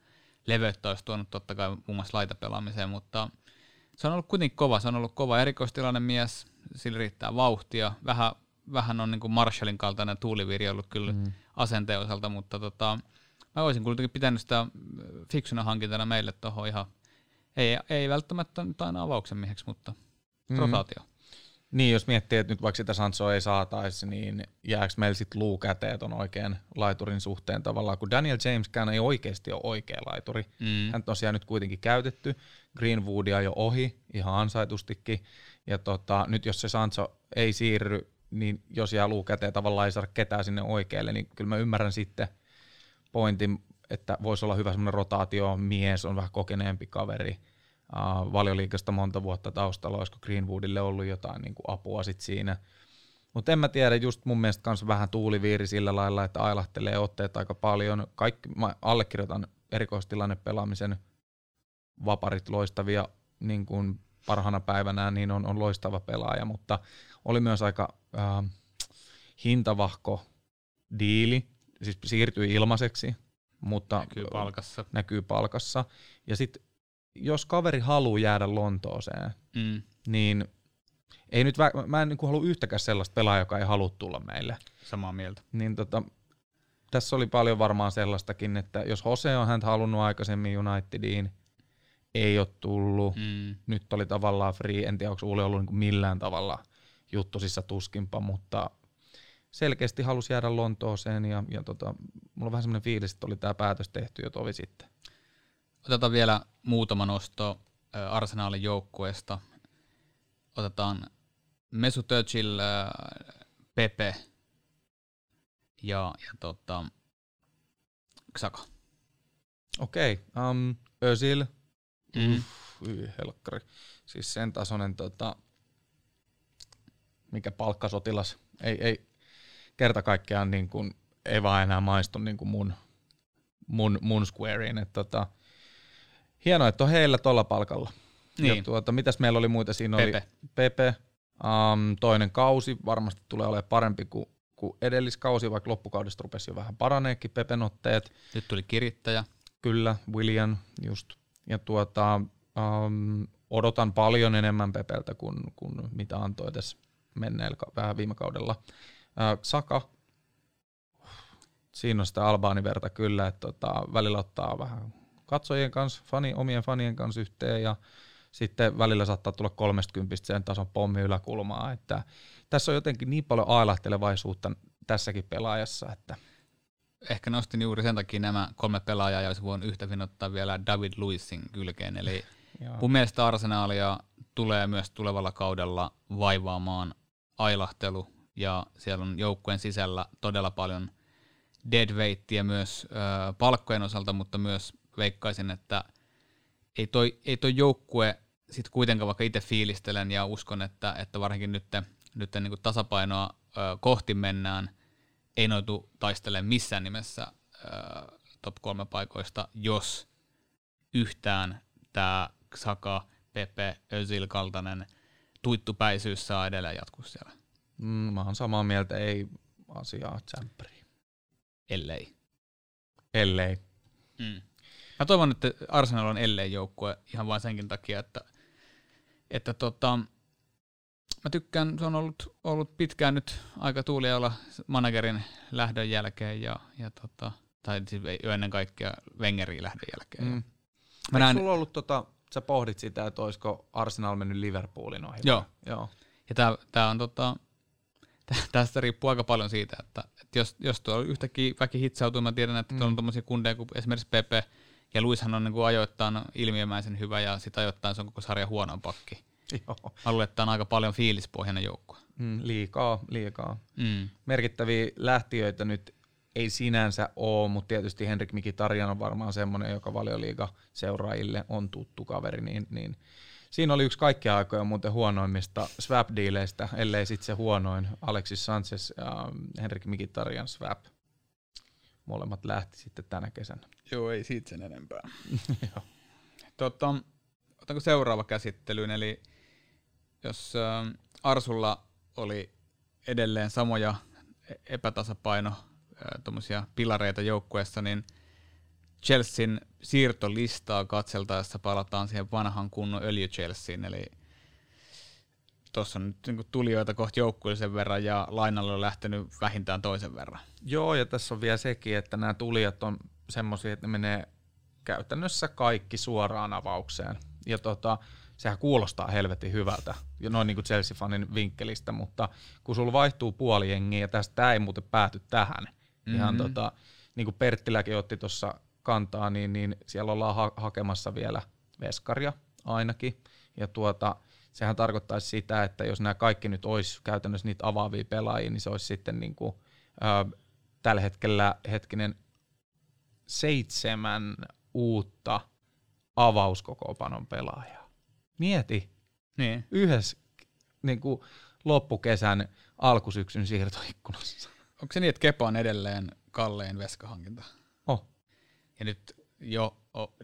Leveyttä olisi tuonut totta kai muun muassa laitapelaamiseen, mutta se on ollut kuitenkin kova. Se on ollut kova erikoistilainen mies, sillä riittää vauhtia. Vähän, vähän on niin kuin Marshallin kaltainen tuuliviiri ollut kyllä mm. asenteen osalta, mutta tota, mä olisin kuitenkin pitänyt sitä fiksuna hankintana meille tuohon ihan, ei, ei välttämättä nyt aina avauksen mieheksi, mutta mm. rotaatio. Niin, jos miettii, että nyt vaikka sitä Sanchoa ei saataisi, niin jääkö meillä sitten luu käteen ton oikean laiturin suhteen tavallaan, kun Daniel Jameskään ei oikeasti ole oikea laituri. Mm. Hän tosiaan nyt kuitenkin käytetty, Greenwoodia jo ohi, ihan ansaitustikin, ja tota, nyt jos se Sancho ei siirry, niin jos jää luu käteen, tavallaan ei saada ketään sinne oikealle, niin kyllä mä ymmärrän sitten pointin, että voisi olla hyvä semmoinen rotaatio, mies on vähän kokeneempi kaveri, uh, valioliikasta monta vuotta taustalla, olisiko Greenwoodille ollut jotain niin kuin apua sit siinä. Mutta en mä tiedä, just mun mielestä kans vähän tuuliviiri sillä lailla, että ailahtelee otteet aika paljon. Kaikki, mä allekirjoitan erikoistilanne pelaamisen vaparit loistavia niin kuin parhaana päivänä, niin on, on loistava pelaaja, mutta oli myös aika äh, hintavahko diili, siis siirtyi ilmaiseksi, mutta Näkyy palkassa. näkyy palkassa. Ja sitten jos kaveri haluaa jäädä Lontooseen, Mm. niin ei nyt, vä- mä en niin halua yhtäkään sellaista pelaajaa, joka ei halua tulla meille. Samaa mieltä. Niin tota, tässä oli paljon varmaan sellaistakin, että jos Jose on häntä halunnut aikaisemmin Unitediin, ei ole tullut. Mm. Nyt oli tavallaan free, en tiedä onko Uuli ollut niin millään tavalla juttusissa tuskinpa, mutta selkeästi halusi jäädä Lontooseen ja, ja tota, mulla on vähän semmoinen fiilis, että oli tämä päätös tehty jo tovi sitten. Otetaan vielä muutama nosto Arsenalin joukkueesta. Otetaan Mesut Özil, äh, Pepe ja, ja tota, Saka. Okei, okay, um, Özil, Mm. Uff, hyi helkkari. Siis sen tasoinen, tota, mikä palkkasotilas, ei, ei kerta kaikkiaan niin kuin, ei vaan enää maistu niin kuin mun, mun, mun squareen. Et, tota, hienoa, että on heillä tuolla palkalla. Niin. Ja tuota, mitäs meillä oli muita? Siinä Pepe. oli Pepe. Um, toinen kausi varmasti tulee olemaan parempi kuin, kuin edelliskausi, vaikka loppukaudesta rupesi jo vähän paraneekin Pepen otteet. Nyt tuli kirittäjä. Kyllä, William just. Ja tuota, um, odotan paljon enemmän Pepeltä kuin, kuin mitä antoi tässä menneellä vähän viime kaudella. Uh, Saka, siinä on sitä albaaniverta kyllä, että tota, välillä ottaa vähän katsojien kanssa, fani, omien fanien kanssa yhteen ja sitten välillä saattaa tulla 30 sen tason pommi yläkulmaa, että tässä on jotenkin niin paljon ailahtelevaisuutta tässäkin pelaajassa, että Ehkä nostin juuri sen takia nämä kolme pelaajaa ja olisi voinut yhtä ottaa vielä David Luisin kylkeen. Eli Joo. mun mielestä Arsenaalia tulee myös tulevalla kaudella vaivaamaan ailahtelu ja siellä on joukkueen sisällä todella paljon deadweightia myös ö, palkkojen osalta, mutta myös veikkaisin, että ei toi, ei toi joukkue sitten kuitenkaan vaikka itse fiilistelen ja uskon, että, että varsinkin nyt, nyt niin kuin tasapainoa ö, kohti mennään, ei noitu taistele missään nimessä ö, top kolme paikoista, jos yhtään tämä Saka, Pepe, Özil kaltainen tuittupäisyys saa edelleen jatkuu siellä, Mm, mä oon samaa mieltä, ei asiaa tsemppäriin. ellei. Ellei. Mm. Mä toivon, että Arsenal on ellei joukkue ihan vain senkin takia, että, että tota, mä tykkään, se on ollut, ollut pitkään nyt aika tuulialla managerin lähdön jälkeen ja, ja tota, tai siis ennen kaikkea Wengerin lähdön jälkeen. Mm. Mm. Mä näen, sulla ollut, tota, sä pohdit sitä, että olisiko Arsenal mennyt Liverpoolin ohi? Joo. Joo. Ja tää, tää on tota, [laughs] tä- tästä riippuu aika paljon siitä, että, että jos, jos tuo yhtäkkiä väki hitsautuu, mä tiedän, että mm. tuolla on tommosia kundeja kuin esimerkiksi Pepe, ja Luishan on niin kuin ajoittain ilmiömäisen hyvä, ja sitä ajoittain se on koko sarjan huonoin pakki. Joo. Mä luulen, että on aika paljon fiilispohjainen joukkue. Mm, liikaa, liikaa. Mm. Merkittäviä lähtiöitä nyt ei sinänsä ole, mutta tietysti Henrik Mikitarian on varmaan semmoinen, joka valioliiga seuraajille on tuttu kaveri, niin, niin siinä oli yksi kaikkia aikoja muuten huonoimmista swap-diileistä, ellei sitten se huonoin, Alexis Sanchez ja Henrik Mikitarian swap. Molemmat lähti sitten tänä kesänä. [laughs] Joo, ei siitä sen enempää. [laughs] Joo. tota, otanko seuraava käsittelyyn, eli jos äh, Arsulla oli edelleen samoja e- epätasapaino äh, pilareita joukkueessa, niin Chelsean siirtolistaa katseltaessa palataan siihen vanhan kunnon öljy Chelseain, eli tuossa on nyt niin tulijoita kohti joukkueellisen verran ja lainalle on lähtenyt vähintään toisen verran. Joo, ja tässä on vielä sekin, että nämä tulijat on semmoisia, että ne menee käytännössä kaikki suoraan avaukseen. Ja tota, sehän kuulostaa helvetin hyvältä, ja noin niin kuin Chelsea-fanin vinkkelistä, mutta kun sulla vaihtuu puoli jengiä, ja tästä ei muuten pääty tähän, mm-hmm. ihan tota, niin kuin Perttiläkin otti tuossa kantaa, niin, niin siellä ollaan ha- hakemassa vielä veskaria ainakin, ja tuota, sehän tarkoittaisi sitä, että jos nämä kaikki nyt olisi käytännössä niitä avaavia pelaajia, niin se olisi sitten niin kuin, ö, tällä hetkellä hetkinen seitsemän uutta avauskokopanon pelaajaa. Mieti, Niin. yhdessä niin kuin loppukesän alkusyksyn siirtoikkunassa. Onko se niin, että Kepa on edelleen kallein veskahankinta? Oh, Ja nyt jo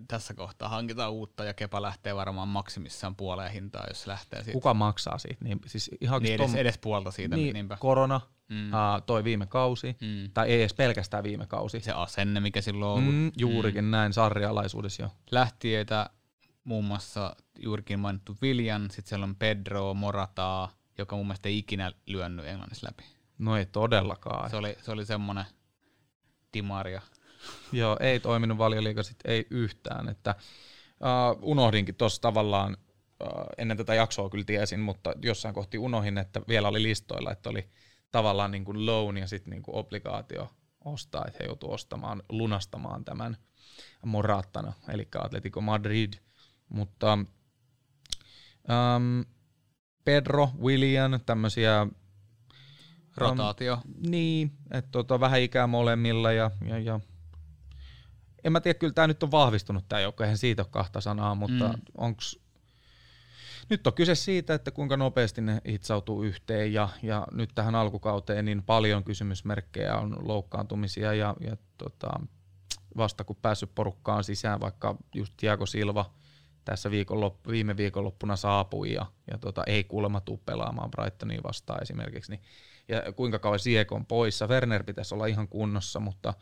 tässä kohtaa hankitaan uutta ja Kepa lähtee varmaan maksimissaan puoleen hintaa, jos se lähtee siitä. kuka maksaa siitä? Niin, siis ihan Niin edes, edes puolta siitä, niin, niin, niinpä. korona, Mm. mm. uh, toi viime kausi, mm. Mm. tai ei edes pelkästään viime kausi. Se asenne, mikä silloin on ollut. Mm, juurikin mm. näin sarjalaisuudessa jo. Lähtiöitä muun muassa juurikin mainittu Viljan, sitten siellä on Pedro Morataa, joka mun mielestä ei ikinä lyönnyt Englannissa läpi. No ei todellakaan. Se oli, se oli semmoinen dimaria. Joo, ei toiminut valioliiga sit ei yhtään. Että, uh, unohdinkin tuossa tavallaan, uh, ennen tätä jaksoa kyllä tiesin, mutta jossain kohti unohin, että vielä oli listoilla, että oli tavallaan niin kuin loan ja sitten niin kuin obligaatio ostaa, että he joutuu ostamaan, lunastamaan tämän Morattana, eli Atletico Madrid. Mutta um, Pedro, William, tämmöisiä Rotaatio. niin, että tota, vähän ikää molemmilla ja, ja, ja en mä tiedä, kyllä tämä nyt on vahvistunut tämä joukko, eihän siitä ole kahta sanaa, mutta mm. onks, nyt on kyse siitä, että kuinka nopeasti ne hitsautuu yhteen ja, ja nyt tähän alkukauteen niin paljon kysymysmerkkejä on loukkaantumisia ja, ja tota, vasta kun päässyt porukkaan sisään, vaikka just Tiago Silva tässä viikonloppu, viime viikonloppuna saapui ja, ja tota, ei kuulemma tule pelaamaan Brightonia vastaan esimerkiksi, niin, ja kuinka kauan Siek on poissa. Werner pitäisi olla ihan kunnossa, mutta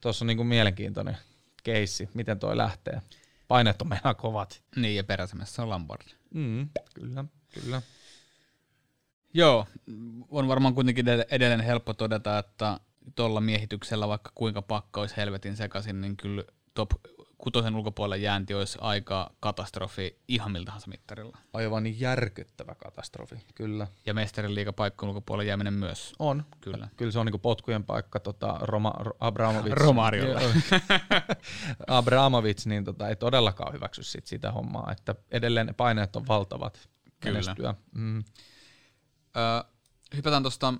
tuossa on niin kuin mielenkiintoinen keissi, miten toi lähtee. Paineet on meidän kovat. Niin, ja peräsemessä on Lampard. Mm, kyllä, kyllä. Joo, on varmaan kuitenkin edelleen helppo todeta, että tuolla miehityksellä, vaikka kuinka pakka olisi helvetin sekaisin, niin kyllä top kutosen ulkopuolelle jäänti olisi aika katastrofi ihan miltä tahansa mittarilla. Aivan järkyttävä katastrofi, kyllä. Ja mestarin liigapaikkojen ulkopuolelle jääminen myös. On. Kyllä. Kyllä se on niinku potkujen paikka tota, Roma, Abramovic. Romariolla. [laughs] Abramovic niin tota, ei todellakaan hyväksy sit sitä hommaa, että edelleen ne paineet on valtavat Kyllä. menestyä. Mm. Ö, hypätään tuosta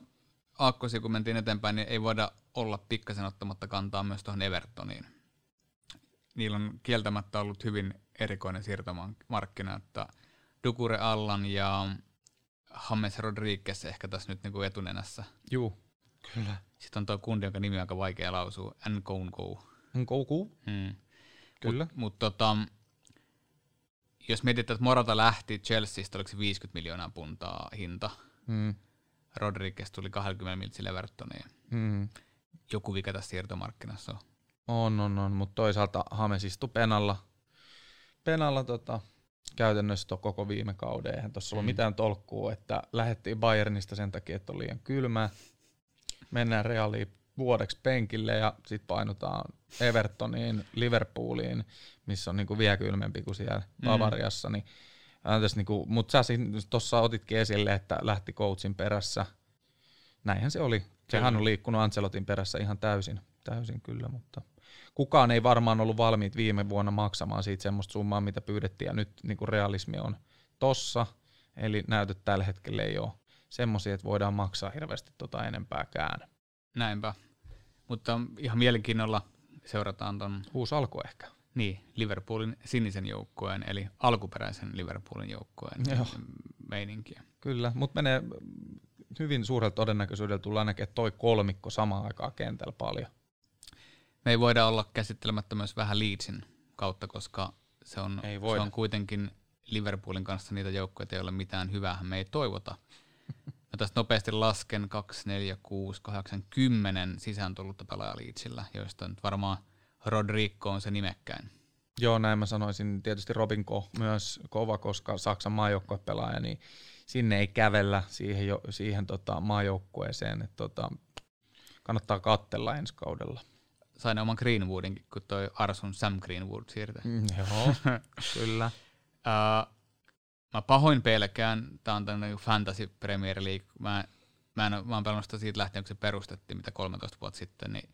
aakkosiin, kun mentiin eteenpäin, niin ei voida olla pikkasen ottamatta kantaa myös tuohon Evertoniin niillä on kieltämättä ollut hyvin erikoinen siirtomarkkina, että Dukure Allan ja James Rodriguez ehkä tässä nyt niin kuin etunenässä. Juu, kyllä. Sitten on tuo kundi, jonka nimi on aika vaikea lausua, Nkounkou. Nkounkou? Hmm. Kyllä. Mutta mut, tota, jos mietitään, että Morata lähti Chelseaista, oliko se 50 miljoonaa puntaa hinta. Hmm. Rodriguez tuli 20 miltsille Evertoniin. Hmm. Joku vika tässä siirtomarkkinassa on. On, on, on, mutta toisaalta Hames istui penalla, penalla tota, käytännössä koko viime kauden. Eihän tuossa mm. ollut mitään tolkkua, että lähdettiin Bayernista sen takia, että on liian kylmää. Mennään Realiin vuodeksi penkille ja sitten painutaan Evertoniin, Liverpooliin, missä on niinku vielä kylmempi kuin siellä mm. Bavariassa. Niin, niinku, Mutta sä tuossa otitkin esille, että lähti coachin perässä. Näinhän se oli. Sehän on liikkunut Ancelotin perässä ihan täysin, täysin kyllä, mutta kukaan ei varmaan ollut valmiit viime vuonna maksamaan siitä semmoista summaa, mitä pyydettiin, ja nyt niin kuin realismi on tossa, eli näytöt tällä hetkellä ei ole semmoisia, että voidaan maksaa hirveästi tota enempääkään. Näinpä, mutta ihan mielenkiinnolla seurataan ton... Uusi alku ehkä. Niin, Liverpoolin sinisen joukkueen, eli alkuperäisen Liverpoolin joukkueen Joo. meininkiä. Kyllä, mutta menee hyvin suurella todennäköisyydellä tullaan näkemään, että toi kolmikko samaan aikaan kentällä paljon me ei voida olla käsittelemättä myös vähän Leedsin kautta, koska se on, se on kuitenkin Liverpoolin kanssa niitä joukkoja, ei ole mitään hyvää, me ei toivota. [laughs] Mä tästä nopeasti lasken 2, 4, 6, 8, 10 sisään tullutta pelaajaa Leedsillä, joista nyt varmaan Rodrigo on se nimekkäin. Joo, näin mä sanoisin. Tietysti Robin Ko myös kova, koska Saksan pelaaja, niin sinne ei kävellä siihen, jo, siihen tota maajoukkueeseen. Et tota, kannattaa kattella ensi kaudella sain oman Greenwoodin, kun toi Arsun Sam Greenwood siirtyi. Mm, joo, [laughs] kyllä. Uh, mä pahoin pelkään, tää on tämmöinen Fantasy Premier League, mä, mä, en, mä oon pelannut sitä siitä lähtien, kun se perustettiin, mitä 13 vuotta sitten, niin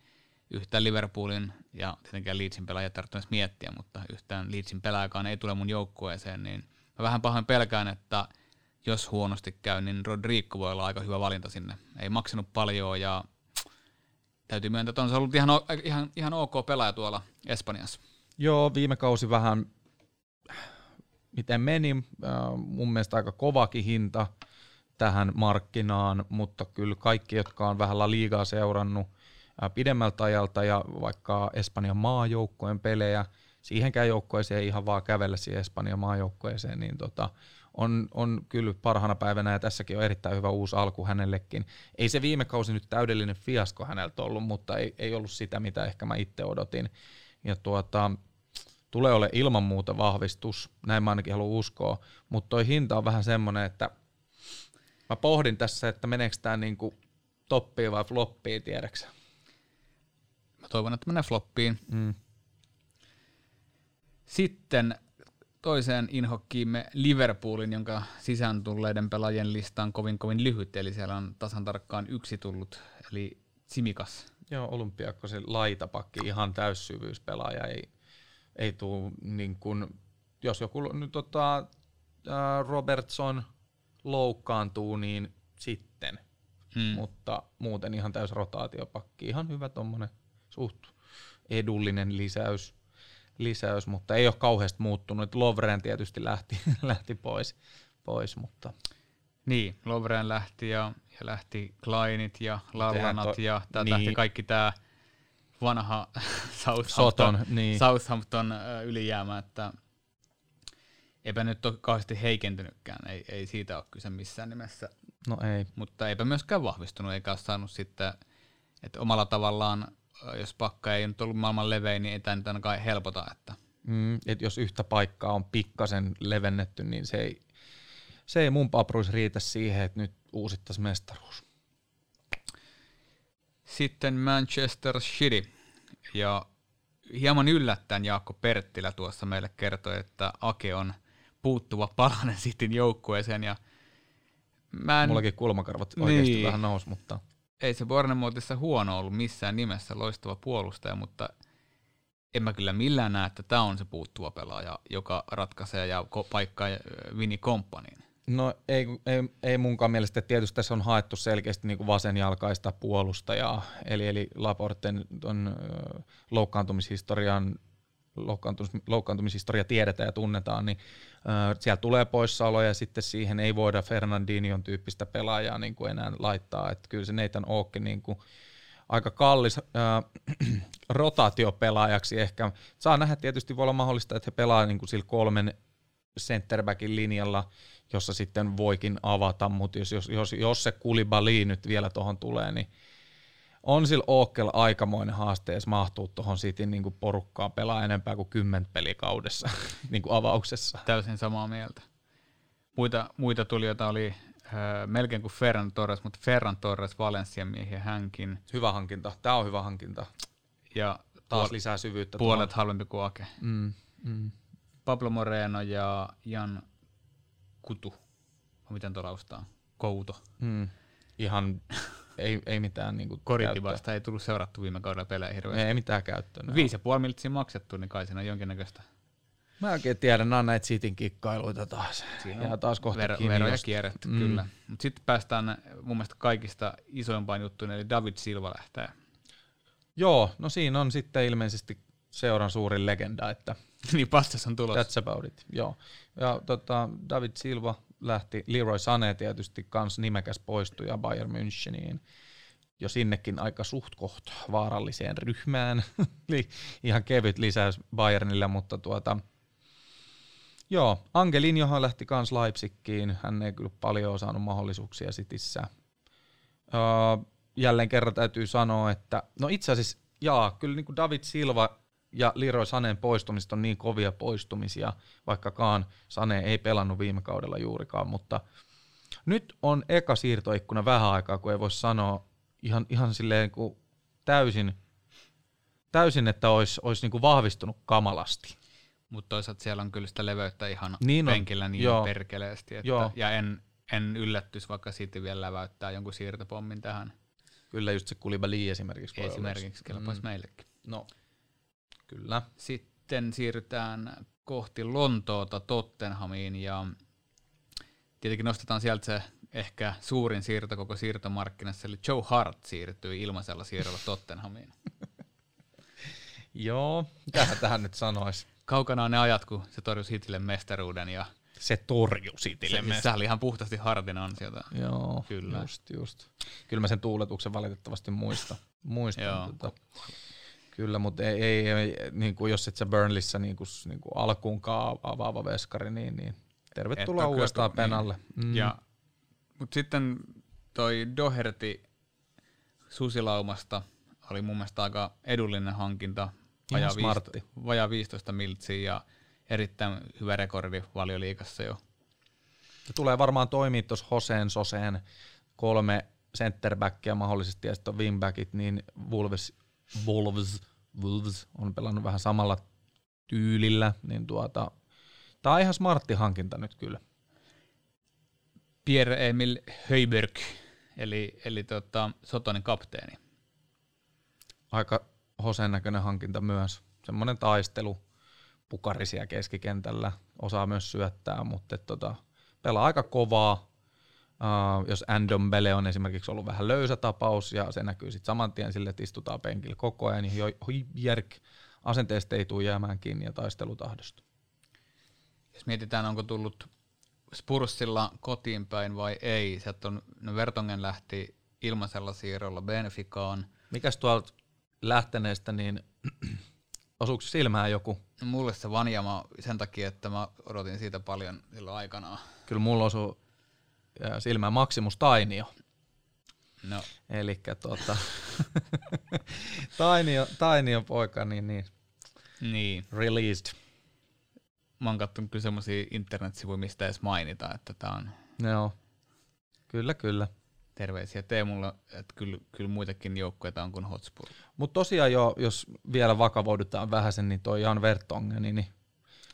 yhtään Liverpoolin ja tietenkään Leedsin pelaajia tarvitsisi miettiä, mutta yhtään Leedsin pelaajakaan ei tule mun joukkueeseen, niin mä vähän pahoin pelkään, että jos huonosti käy, niin Rodrigo voi olla aika hyvä valinta sinne. Ei maksanut paljon ja täytyy myöntää, että on se ollut ihan, ihan, ihan ok pelaaja tuolla Espanjassa. Joo, viime kausi vähän, miten meni, äh, mun mielestä aika kovakin hinta tähän markkinaan, mutta kyllä kaikki, jotka on vähän La Ligaa seurannut äh, pidemmältä ajalta ja vaikka Espanjan maajoukkojen pelejä, siihenkään joukkueeseen ihan vaan kävellä siihen Espanjan maajoukkueeseen, niin tota, on, on kyllä parhaana päivänä ja tässäkin on erittäin hyvä uusi alku hänellekin. Ei se viime kausi nyt täydellinen fiasko häneltä ollut, mutta ei, ei ollut sitä, mitä ehkä mä itse odotin. Ja tuota, tulee ole ilman muuta vahvistus, näin mä ainakin haluan uskoa, mutta toi hinta on vähän semmoinen, että mä pohdin tässä, että meneekö tämä niinku toppiin vai floppiin, tiedäksä? Mä toivon, että menee floppiin. Mm. Sitten toiseen inhokkiimme Liverpoolin, jonka sisään tulleiden pelaajien lista on kovin kovin lyhyt, eli siellä on tasan tarkkaan yksi tullut, eli Simikas. Joo, olympiakkosen laitapakki, ihan täyssyvyyspelaaja, ei, ei tule niin kuin, jos joku nyt tota, Robertson loukkaantuu, niin sitten, hmm. mutta muuten ihan täys rotaatiopakki, ihan hyvä tuommoinen suht edullinen lisäys, lisäys, mutta ei ole kauheasti muuttunut. Lovren tietysti lähti, [laughs] lähti pois, pois, mutta Niin, Lovren lähti ja, ja lähti Kleinit ja Lallanat to- ja tää niin. lähti kaikki tämä vanha [laughs] Southampton, Soton, niin. Southampton ylijäämä, että eipä nyt ole kauheasti heikentynytkään, ei, ei siitä ole kyse missään nimessä, no ei. mutta eipä myöskään vahvistunut, eikä ole saanut sitten, että omalla tavallaan, jos pakka ei nyt ollut maailman levein, niin ei tämä nyt ainakaan helpota, että Mm, et jos yhtä paikkaa on pikkasen levennetty, niin se ei, se ei mun papruis riitä siihen, että nyt uusittaisiin mestaruus. Sitten Manchester City. Ja hieman yllättäen Jaakko Perttilä tuossa meille kertoi, että Ake on puuttuva palanen Cityn joukkueeseen. Ja mä en, Mullakin kulmakarvat oikeasti Niin. vähän nousi, mutta ei se Bournemouthissa huono ollut missään nimessä, loistava puolustaja, mutta en mä kyllä millään näe, että tämä on se puuttuva pelaaja, joka ratkaisee ja ko- paikkaa Vini Komppaniin. No ei, ei, ei munkaan mielestä. Tietysti tässä on haettu selkeästi niin kuin vasenjalkaista puolustajaa, eli, eli Laporten on, ö, loukkaantumishistorian loukkaantumis, loukkaantumishistoria tiedetään ja tunnetaan, niin ö, sieltä tulee poissaoloja ja sitten siihen ei voida Fernandinion tyyppistä pelaajaa niin kuin enää laittaa. Että kyllä se Nathan Oake niin kuin aika kallis äh, [clears throat] rotaatiopelaajaksi ehkä. Saa nähdä tietysti, voi olla mahdollista, että he pelaa niin kuin sillä kolmen centerbackin linjalla, jossa sitten voikin avata, mutta jos, jos, jos, jos se Kulibali nyt vielä tuohon tulee, niin on sillä Ookkel aikamoinen haaste, jos mahtuu tuohon Cityn niin porukkaan pelaa enempää kuin kymmentä pelikaudessa [laughs] niin kuin avauksessa. Täysin samaa mieltä. Muita, muita tulijoita oli äh, melkein kuin Ferran Torres, mutta Ferran Torres Valencian miehiä hänkin. Hyvä hankinta. Tämä on hyvä hankinta. Ja Taas puol- lisää syvyyttä. puolet tuohon. halvempi kuin Ake. Mm, mm. Pablo Moreno ja Jan Kutu. Miten tuo laustaa? Kouto. Mm. Ihan ei, ei mitään niin kuin Koritibasta ei tullut seurattu viime kaudella pelejä hirveästi. Ei mitään käyttöä. Ne Viisi ja puoli miltsiä maksettu, niin kai siinä on jonkinnäköistä Mä oikein tiedän, nämä on näitä Cityn kikkailuita taas. Siinä ja taas kohta ver- veroja kierretty, mm. kyllä. Mutta sitten päästään mun mielestä kaikista isoimpaan juttuun, eli David Silva lähtee. Joo, no siinä on sitten ilmeisesti seuran suurin legenda, että [laughs] niin pastas on tulossa. that's about it. Joo. Ja tota, David Silva lähti, Leroy Sané tietysti kans nimekäs poistui ja Bayern Müncheniin jo sinnekin aika suht koht vaaralliseen ryhmään. [laughs] Ihan kevyt lisäys Bayernille, mutta tuota, joo, Angelinjohan lähti kans Leipzigkiin. Hän ei kyllä paljon saanut mahdollisuuksia Sitissä. Öö, jälleen kerran täytyy sanoa, että no itse asiassa, jaa, kyllä niin kuin David Silva ja Leroy Saneen poistumista on niin kovia poistumisia, vaikkakaan Sane ei pelannut viime kaudella juurikaan, mutta nyt on eka siirtoikkuna vähän aikaa, kun ei voi sanoa ihan, ihan silleen kuin täysin, täysin, että olisi, olisi niin kuin vahvistunut kamalasti. Mutta toisaalta siellä on kyllä sitä leveyttä ihan Niin niin on, penkillä niin joo. perkeleesti. Että, Joo. ja en, en yllättys, vaikka City vielä läväyttää jonkun siirtopommin tähän. Kyllä just se Koulibaly esimerkiksi voi Esimerkiksi kelpaisi meillekin. No, kyllä. Sitten siirrytään kohti Lontoota Tottenhamiin ja tietenkin nostetaan sieltä se ehkä suurin siirto koko siirtomarkkinassa, eli Joe Hart siirtyi ilmaisella siirrolla Tottenhamiin. [laughs] Joo, mitähän tähän nyt sanoisi? Kaukana on ne ajat, kun se torjui Citylle mestaruuden ja Se torju Citylle se, sehän oli ihan puhtaasti Hartin ansiota. Joo, Kyllä. just, just. Kyllä mä sen tuuletuksen valitettavasti muista. muistan. Joo. tota. Kyllä, mutta ei, ei, ei niin kuin jos et sä Burnleyssä niin kuin, niin kuin alkuunkaan avaava veskari, niin, niin tervetuloa Et uudestaan kyllä- penalle. Mm. Ja, mutta sitten toi Doherty susilaumasta oli mun mielestä aika edullinen hankinta. Vajaa. 15, vajaa 15 miltsiä ja erittäin hyvä rekordi valioliikassa jo. Se tulee varmaan toimia tuossa Hoseen, Soseen kolme centerbackia mahdollisesti ja sitten on wingbackit, niin Wolves, Wolves, Wolves on pelannut vähän samalla tyylillä, niin tuota, tää on ihan smartti hankinta nyt kyllä. Pierre-Emil Höjberg, eli, eli tota, Sotonin kapteeni. Aika Hoseen näköinen hankinta myös. Semmoinen taistelu, pukarisia keskikentällä, osaa myös syöttää, mutta tota, pelaa aika kovaa, Uh, jos Andombele on esimerkiksi ollut vähän löysä tapaus ja se näkyy sitten saman tien sille, että istutaan penkillä koko ajan, niin Järk asenteesta ei tule jäämään kiinni ja taistelutahdosta. Jos mietitään, onko tullut Spurssilla kotiin päin vai ei, sieltä on, no Vertongen lähti ilmaisella siirrolla Benficaan. Mikäs tuolta lähteneestä, niin [clears throat] osuuko silmään joku? No, mulle se Vanjama sen takia, että mä odotin siitä paljon silloin aikanaan. Kyllä mulla osuu silmään Maximus Tainio. No. Eli tuota, [laughs] Tainio, Tainio poika, niin, niin. Niin. Released. Mä oon katsonut kyllä semmosia internetsivuja, mistä edes mainita, että tää on... Joo. Kyllä, kyllä. Terveisiä Teemulle, että kyllä, kyllä muitakin joukkueita on kuin Hotspur. Mutta tosiaan jo, jos vielä vakavoidutaan vähän sen, niin toi Jan Vertongen, niin, niin,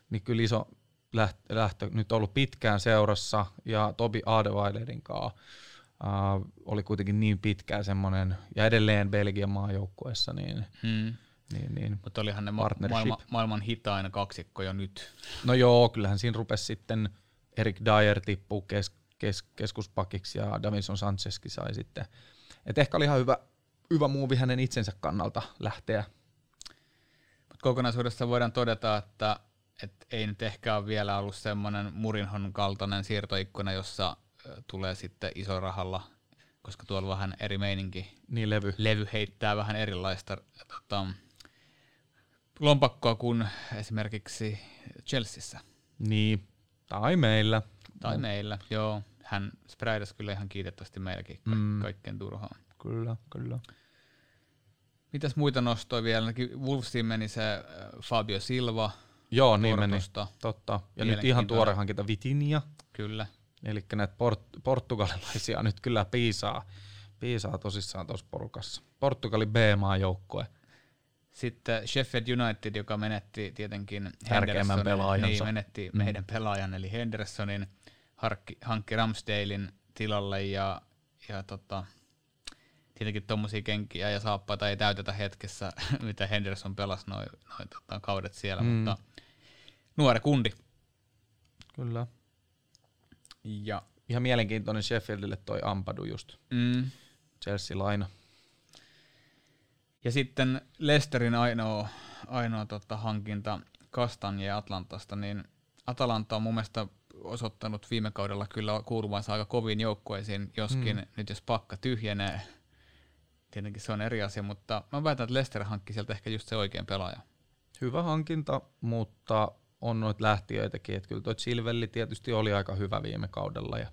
niin kyllä iso lähtö, lähtö nyt ollut pitkään seurassa ja Tobi Adeweilerin kanssa uh, oli kuitenkin niin pitkään semmoinen, ja edelleen Belgian maajoukkueessa, niin, hmm. niin, niin Mutta olihan ne ma- maailma, maailman hitain kaksikko jo nyt. No joo, kyllähän siinä rupesi sitten Erik Dyer tippuu kes, kes, keskuspakiksi ja Davison Sanchezkin sai sitten. Et ehkä oli ihan hyvä, hyvä muuvi hänen itsensä kannalta lähteä. Mut kokonaisuudessa voidaan todeta, että et ei nyt ehkä ole vielä ollut semmoinen Murinhon kaltainen siirtoikkuna, jossa tulee sitten iso rahalla, koska tuolla vähän eri meininki. Niin levy. Levy heittää vähän erilaista tota, lompakkoa kuin esimerkiksi Chelseassa. Niin, tai meillä. Tai mm. meillä, joo. Hän spraydas kyllä ihan kiitettävästi meilläkin ka- mm. kaikkeen turhaan. Kyllä, kyllä. Mitäs muita nostoja vielä? Wolvesiin meni se Fabio Silva, Joo, niin meni. Totta. Ja nyt ihan tuore hankinta Vitinia. Kyllä. Eli näitä port- portugalilaisia nyt kyllä piisaa, piisaa tosissaan tuossa porukassa. Portugali B-maa joukkue. Sitten Sheffield United, joka menetti tietenkin tärkeimmän pelaajansa. Niin, menetti mm. meidän pelaajan, eli Hendersonin, harkki, hankki Ramsdalein tilalle ja, ja tota, tietenkin tuommoisia kenkiä ja saappaita ei täytetä hetkessä, [laughs] mitä Henderson pelasi noin noi, tota, kaudet siellä, mm. mutta nuori kundi. Kyllä. Ja ihan mielenkiintoinen Sheffieldille toi Ampadu just. Mm. Chelsea-laina. Ja sitten Lesterin ainoa, ainoa tota, hankinta Kastanje Atlantasta, niin Atalanta on mun mielestä osoittanut viime kaudella kyllä kuuluvansa aika koviin joukkueisiin, joskin mm. nyt jos pakka tyhjenee, tietenkin se on eri asia, mutta mä väitän, että Lester hankki sieltä ehkä just se oikein pelaaja. Hyvä hankinta, mutta on noita lähtiöitäkin, että kyllä toi Silvelli tietysti oli aika hyvä viime kaudella. Ja...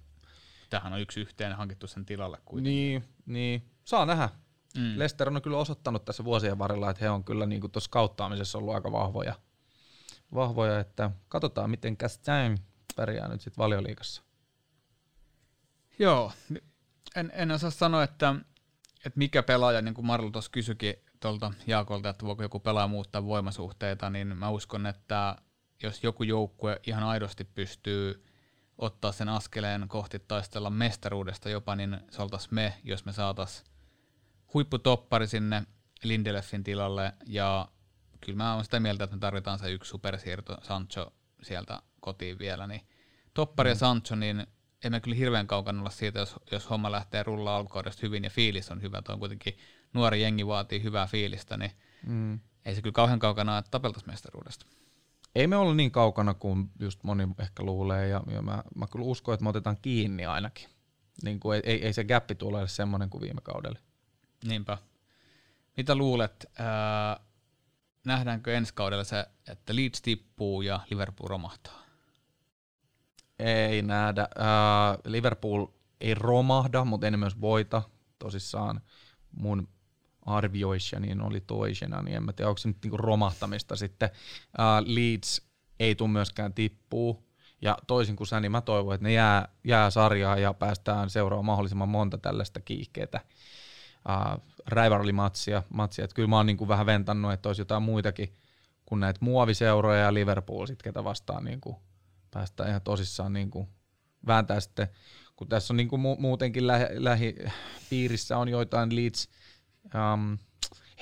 Tähän on yksi yhteen hankittu sen tilalle kuitenkin. Niin, niin. saa nähdä. Mm. Lester on kyllä osoittanut tässä vuosien varrella, että he on kyllä niin tuossa kauttaamisessa ollut aika vahvoja, vahvoja että katsotaan miten Castaigne pärjää nyt sitten valioliikassa. Joo, en, en osaa sanoa, että, että mikä pelaaja, niin kuin Marlo tuossa kysyikin tuolta Jaakolta, että voiko joku pelaaja muuttaa voimasuhteita, niin mä uskon, että jos joku joukkue ihan aidosti pystyy ottaa sen askeleen kohti taistella mestaruudesta jopa, niin se oltaisiin me, jos me saataisiin huipputoppari sinne Lindelöfin tilalle, ja kyllä mä oon sitä mieltä, että me tarvitaan se yksi supersiirto Sancho sieltä kotiin vielä, niin toppari mm. ja Sancho, niin emme kyllä hirveän kaukana olla siitä, jos, jos homma lähtee rullaa alkukaudesta hyvin ja fiilis on hyvä, toi on kuitenkin nuori jengi vaatii hyvää fiilistä, niin mm. ei se kyllä kauhean kaukana, että tapeltaisiin mestaruudesta. Ei me olla niin kaukana kuin just moni ehkä luulee, ja, ja mä, mä kyllä uskon, että me otetaan kiinni ainakin. Niin kuin ei, ei se gappi tule semmoinen kuin viime kaudella. Niinpä. Mitä luulet, ää, nähdäänkö ensi kaudella se, että Leeds tippuu ja Liverpool romahtaa? Ei nähdä. Ää, Liverpool ei romahda, mutta en myös voita. Tosissaan mun arvioissa, niin oli toisena, niin en mä tiedä, onko se nyt niinku romahtamista sitten. Uh, Leeds ei tule myöskään tippuu, ja toisin kuin sä, niin mä toivon, että ne jää, jää sarjaa ja päästään seuraamaan mahdollisimman monta tällaista kiihkeitä uh, rivalry-matsia. Matsia. Kyllä mä oon niinku vähän ventannut, että olisi jotain muitakin kuin näitä muoviseuroja ja Liverpool, sit, ketä vastaan niinku päästään ihan tosissaan niinku vääntää sitten, kun tässä on niinku mu- muutenkin lähi- on joitain Leeds – um,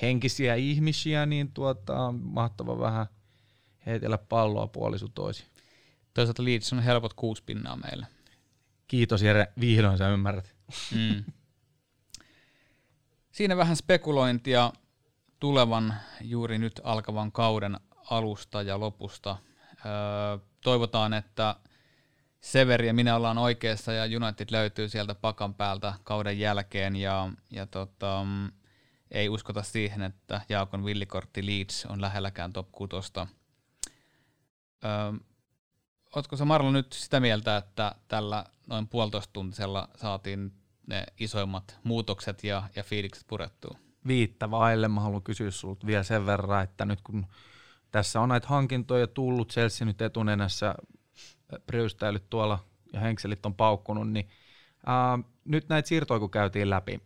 henkisiä ihmisiä, niin tuota, mahtava vähän heitellä palloa puolisu toisi. Toisaalta Leeds on helpot kuusi pinnaa meille. Kiitos Jere, vihdoin sä ymmärrät. Mm. Siinä vähän spekulointia tulevan juuri nyt alkavan kauden alusta ja lopusta. Öö, toivotaan, että Severi ja minä ollaan oikeassa ja United löytyy sieltä pakan päältä kauden jälkeen ja, ja tota, ei uskota siihen, että Jaakon villikortti Leeds on lähelläkään top 6. Öö, Oletko sä Marlo nyt sitä mieltä, että tällä noin puolitoista tuntisella saatiin ne isoimmat muutokset ja, ja fiilikset purettua? Viittä vaille mä haluan kysyä sinulta vielä sen verran, että nyt kun tässä on näitä hankintoja tullut, Chelsea nyt etunenässä pröystäilyt tuolla ja henkselit on paukkunut, niin ää, nyt näitä siirtoja kun käytiin läpi,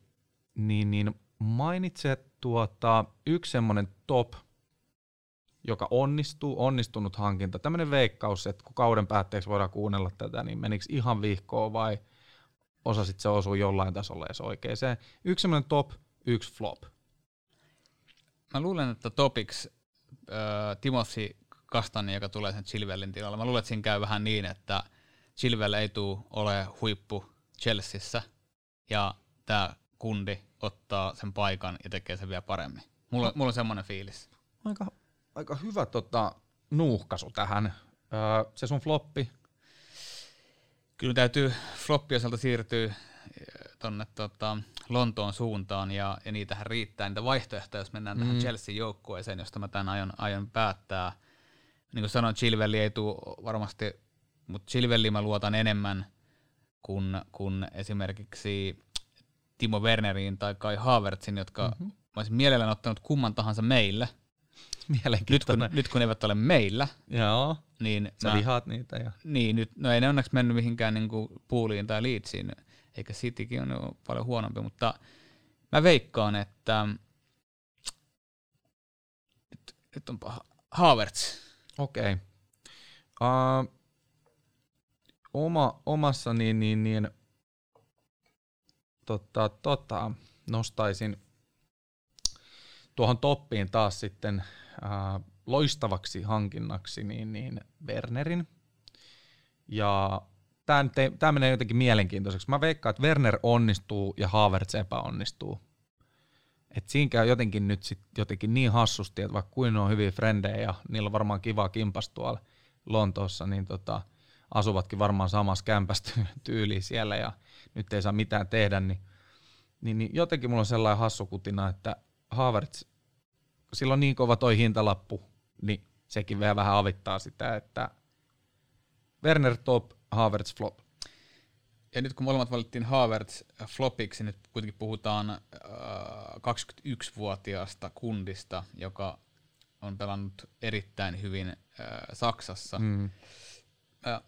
niin, niin mainitse tuota, yksi semmoinen top, joka onnistuu, onnistunut hankinta, tämmöinen veikkaus, että kun kauden päätteeksi voidaan kuunnella tätä, niin menikö ihan vihkoon vai osasit se osua jollain tasolla edes oikeeseen. Yksi semmoinen top, yksi flop. Mä luulen, että topiksi äh, Timothy Kastani, joka tulee sen Chilwellin tilalle. Mä luulen, että siinä käy vähän niin, että Chilwell ei tule ole huippu Chelseassa ja tämä kundi ottaa sen paikan ja tekee sen vielä paremmin. Mulla, mulla on semmoinen fiilis. Aika, aika hyvä tota, nuuhkasu tähän. Öö, se sun floppi. Kyllä täytyy floppiosalta siirtyä tuonne tota, Lontoon suuntaan ja, ja niitähän riittää niitä vaihtoehtoja, jos mennään mm. tähän Chelsea-joukkueeseen, josta mä tämän aion, aion päättää. Niin kuin sanoin, Chilvelli ei tule varmasti, mutta Chilvelli mä luotan enemmän kuin, kuin esimerkiksi Timo Werneriin tai Kai Havertzin, jotka mm-hmm. mä olisin mielellään ottanut kumman tahansa meille. Nyt kun, nyt kun eivät ole meillä, Joo. niin Sä mä, vihaat niitä. Ja... niin, nyt, no ei ne onneksi mennyt mihinkään niin kuin puuliin tai liitsiin, eikä Citykin on jo paljon huonompi, mutta mä veikkaan, että nyt, nyt on paha. Havertz. Okei. Okay. Uh, oma, omassa niin, niin, niin tota, tota, nostaisin tuohon toppiin taas sitten uh, loistavaksi hankinnaksi niin, niin Wernerin. Ja tämä menee jotenkin mielenkiintoiseksi. Mä veikkaan, että Werner onnistuu ja Havertz epäonnistuu. Et siinä käy jotenkin nyt sit jotenkin niin hassusti, että vaikka kuin on hyviä frendejä ja niillä on varmaan kiva kimpas tuolla Lontoossa, niin tota, asuvatkin varmaan samassa kämpästä [laughs] tyyliin siellä ja nyt ei saa mitään tehdä, niin, niin, niin jotenkin mulla on sellainen hassukutina, että Havertz, sillä on niin kova toi hintalappu, niin sekin vielä vähän avittaa sitä, että Werner top, Havertz flop. Ja nyt kun molemmat valittiin Havertz flopiksi, nyt kuitenkin puhutaan äh, 21-vuotiaasta kundista, joka on pelannut erittäin hyvin äh, Saksassa. Mm. Äh,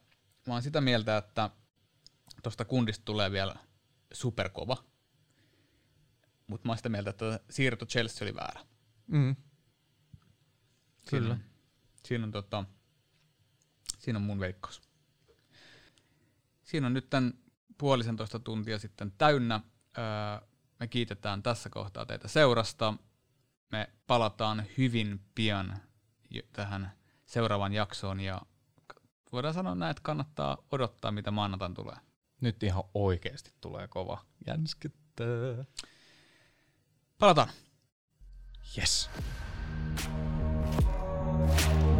mä oon sitä mieltä, että tuosta kundista tulee vielä superkova, mutta mä oon sitä mieltä, että siirto Chelsea oli väärä. Mm. Kyllä. Siinä, siinä, on, tota, siinä on mun veikkaus. Siinä on nyt tämän puolisentoista tuntia sitten täynnä. Me kiitetään tässä kohtaa teitä seurasta. Me palataan hyvin pian tähän seuraavan jaksoon ja voidaan sanoa näin, että kannattaa odottaa, mitä maanantain tulee. Nyt ihan oikeasti tulee kova. Jänskyttää. Palataan. Yes. Thank you.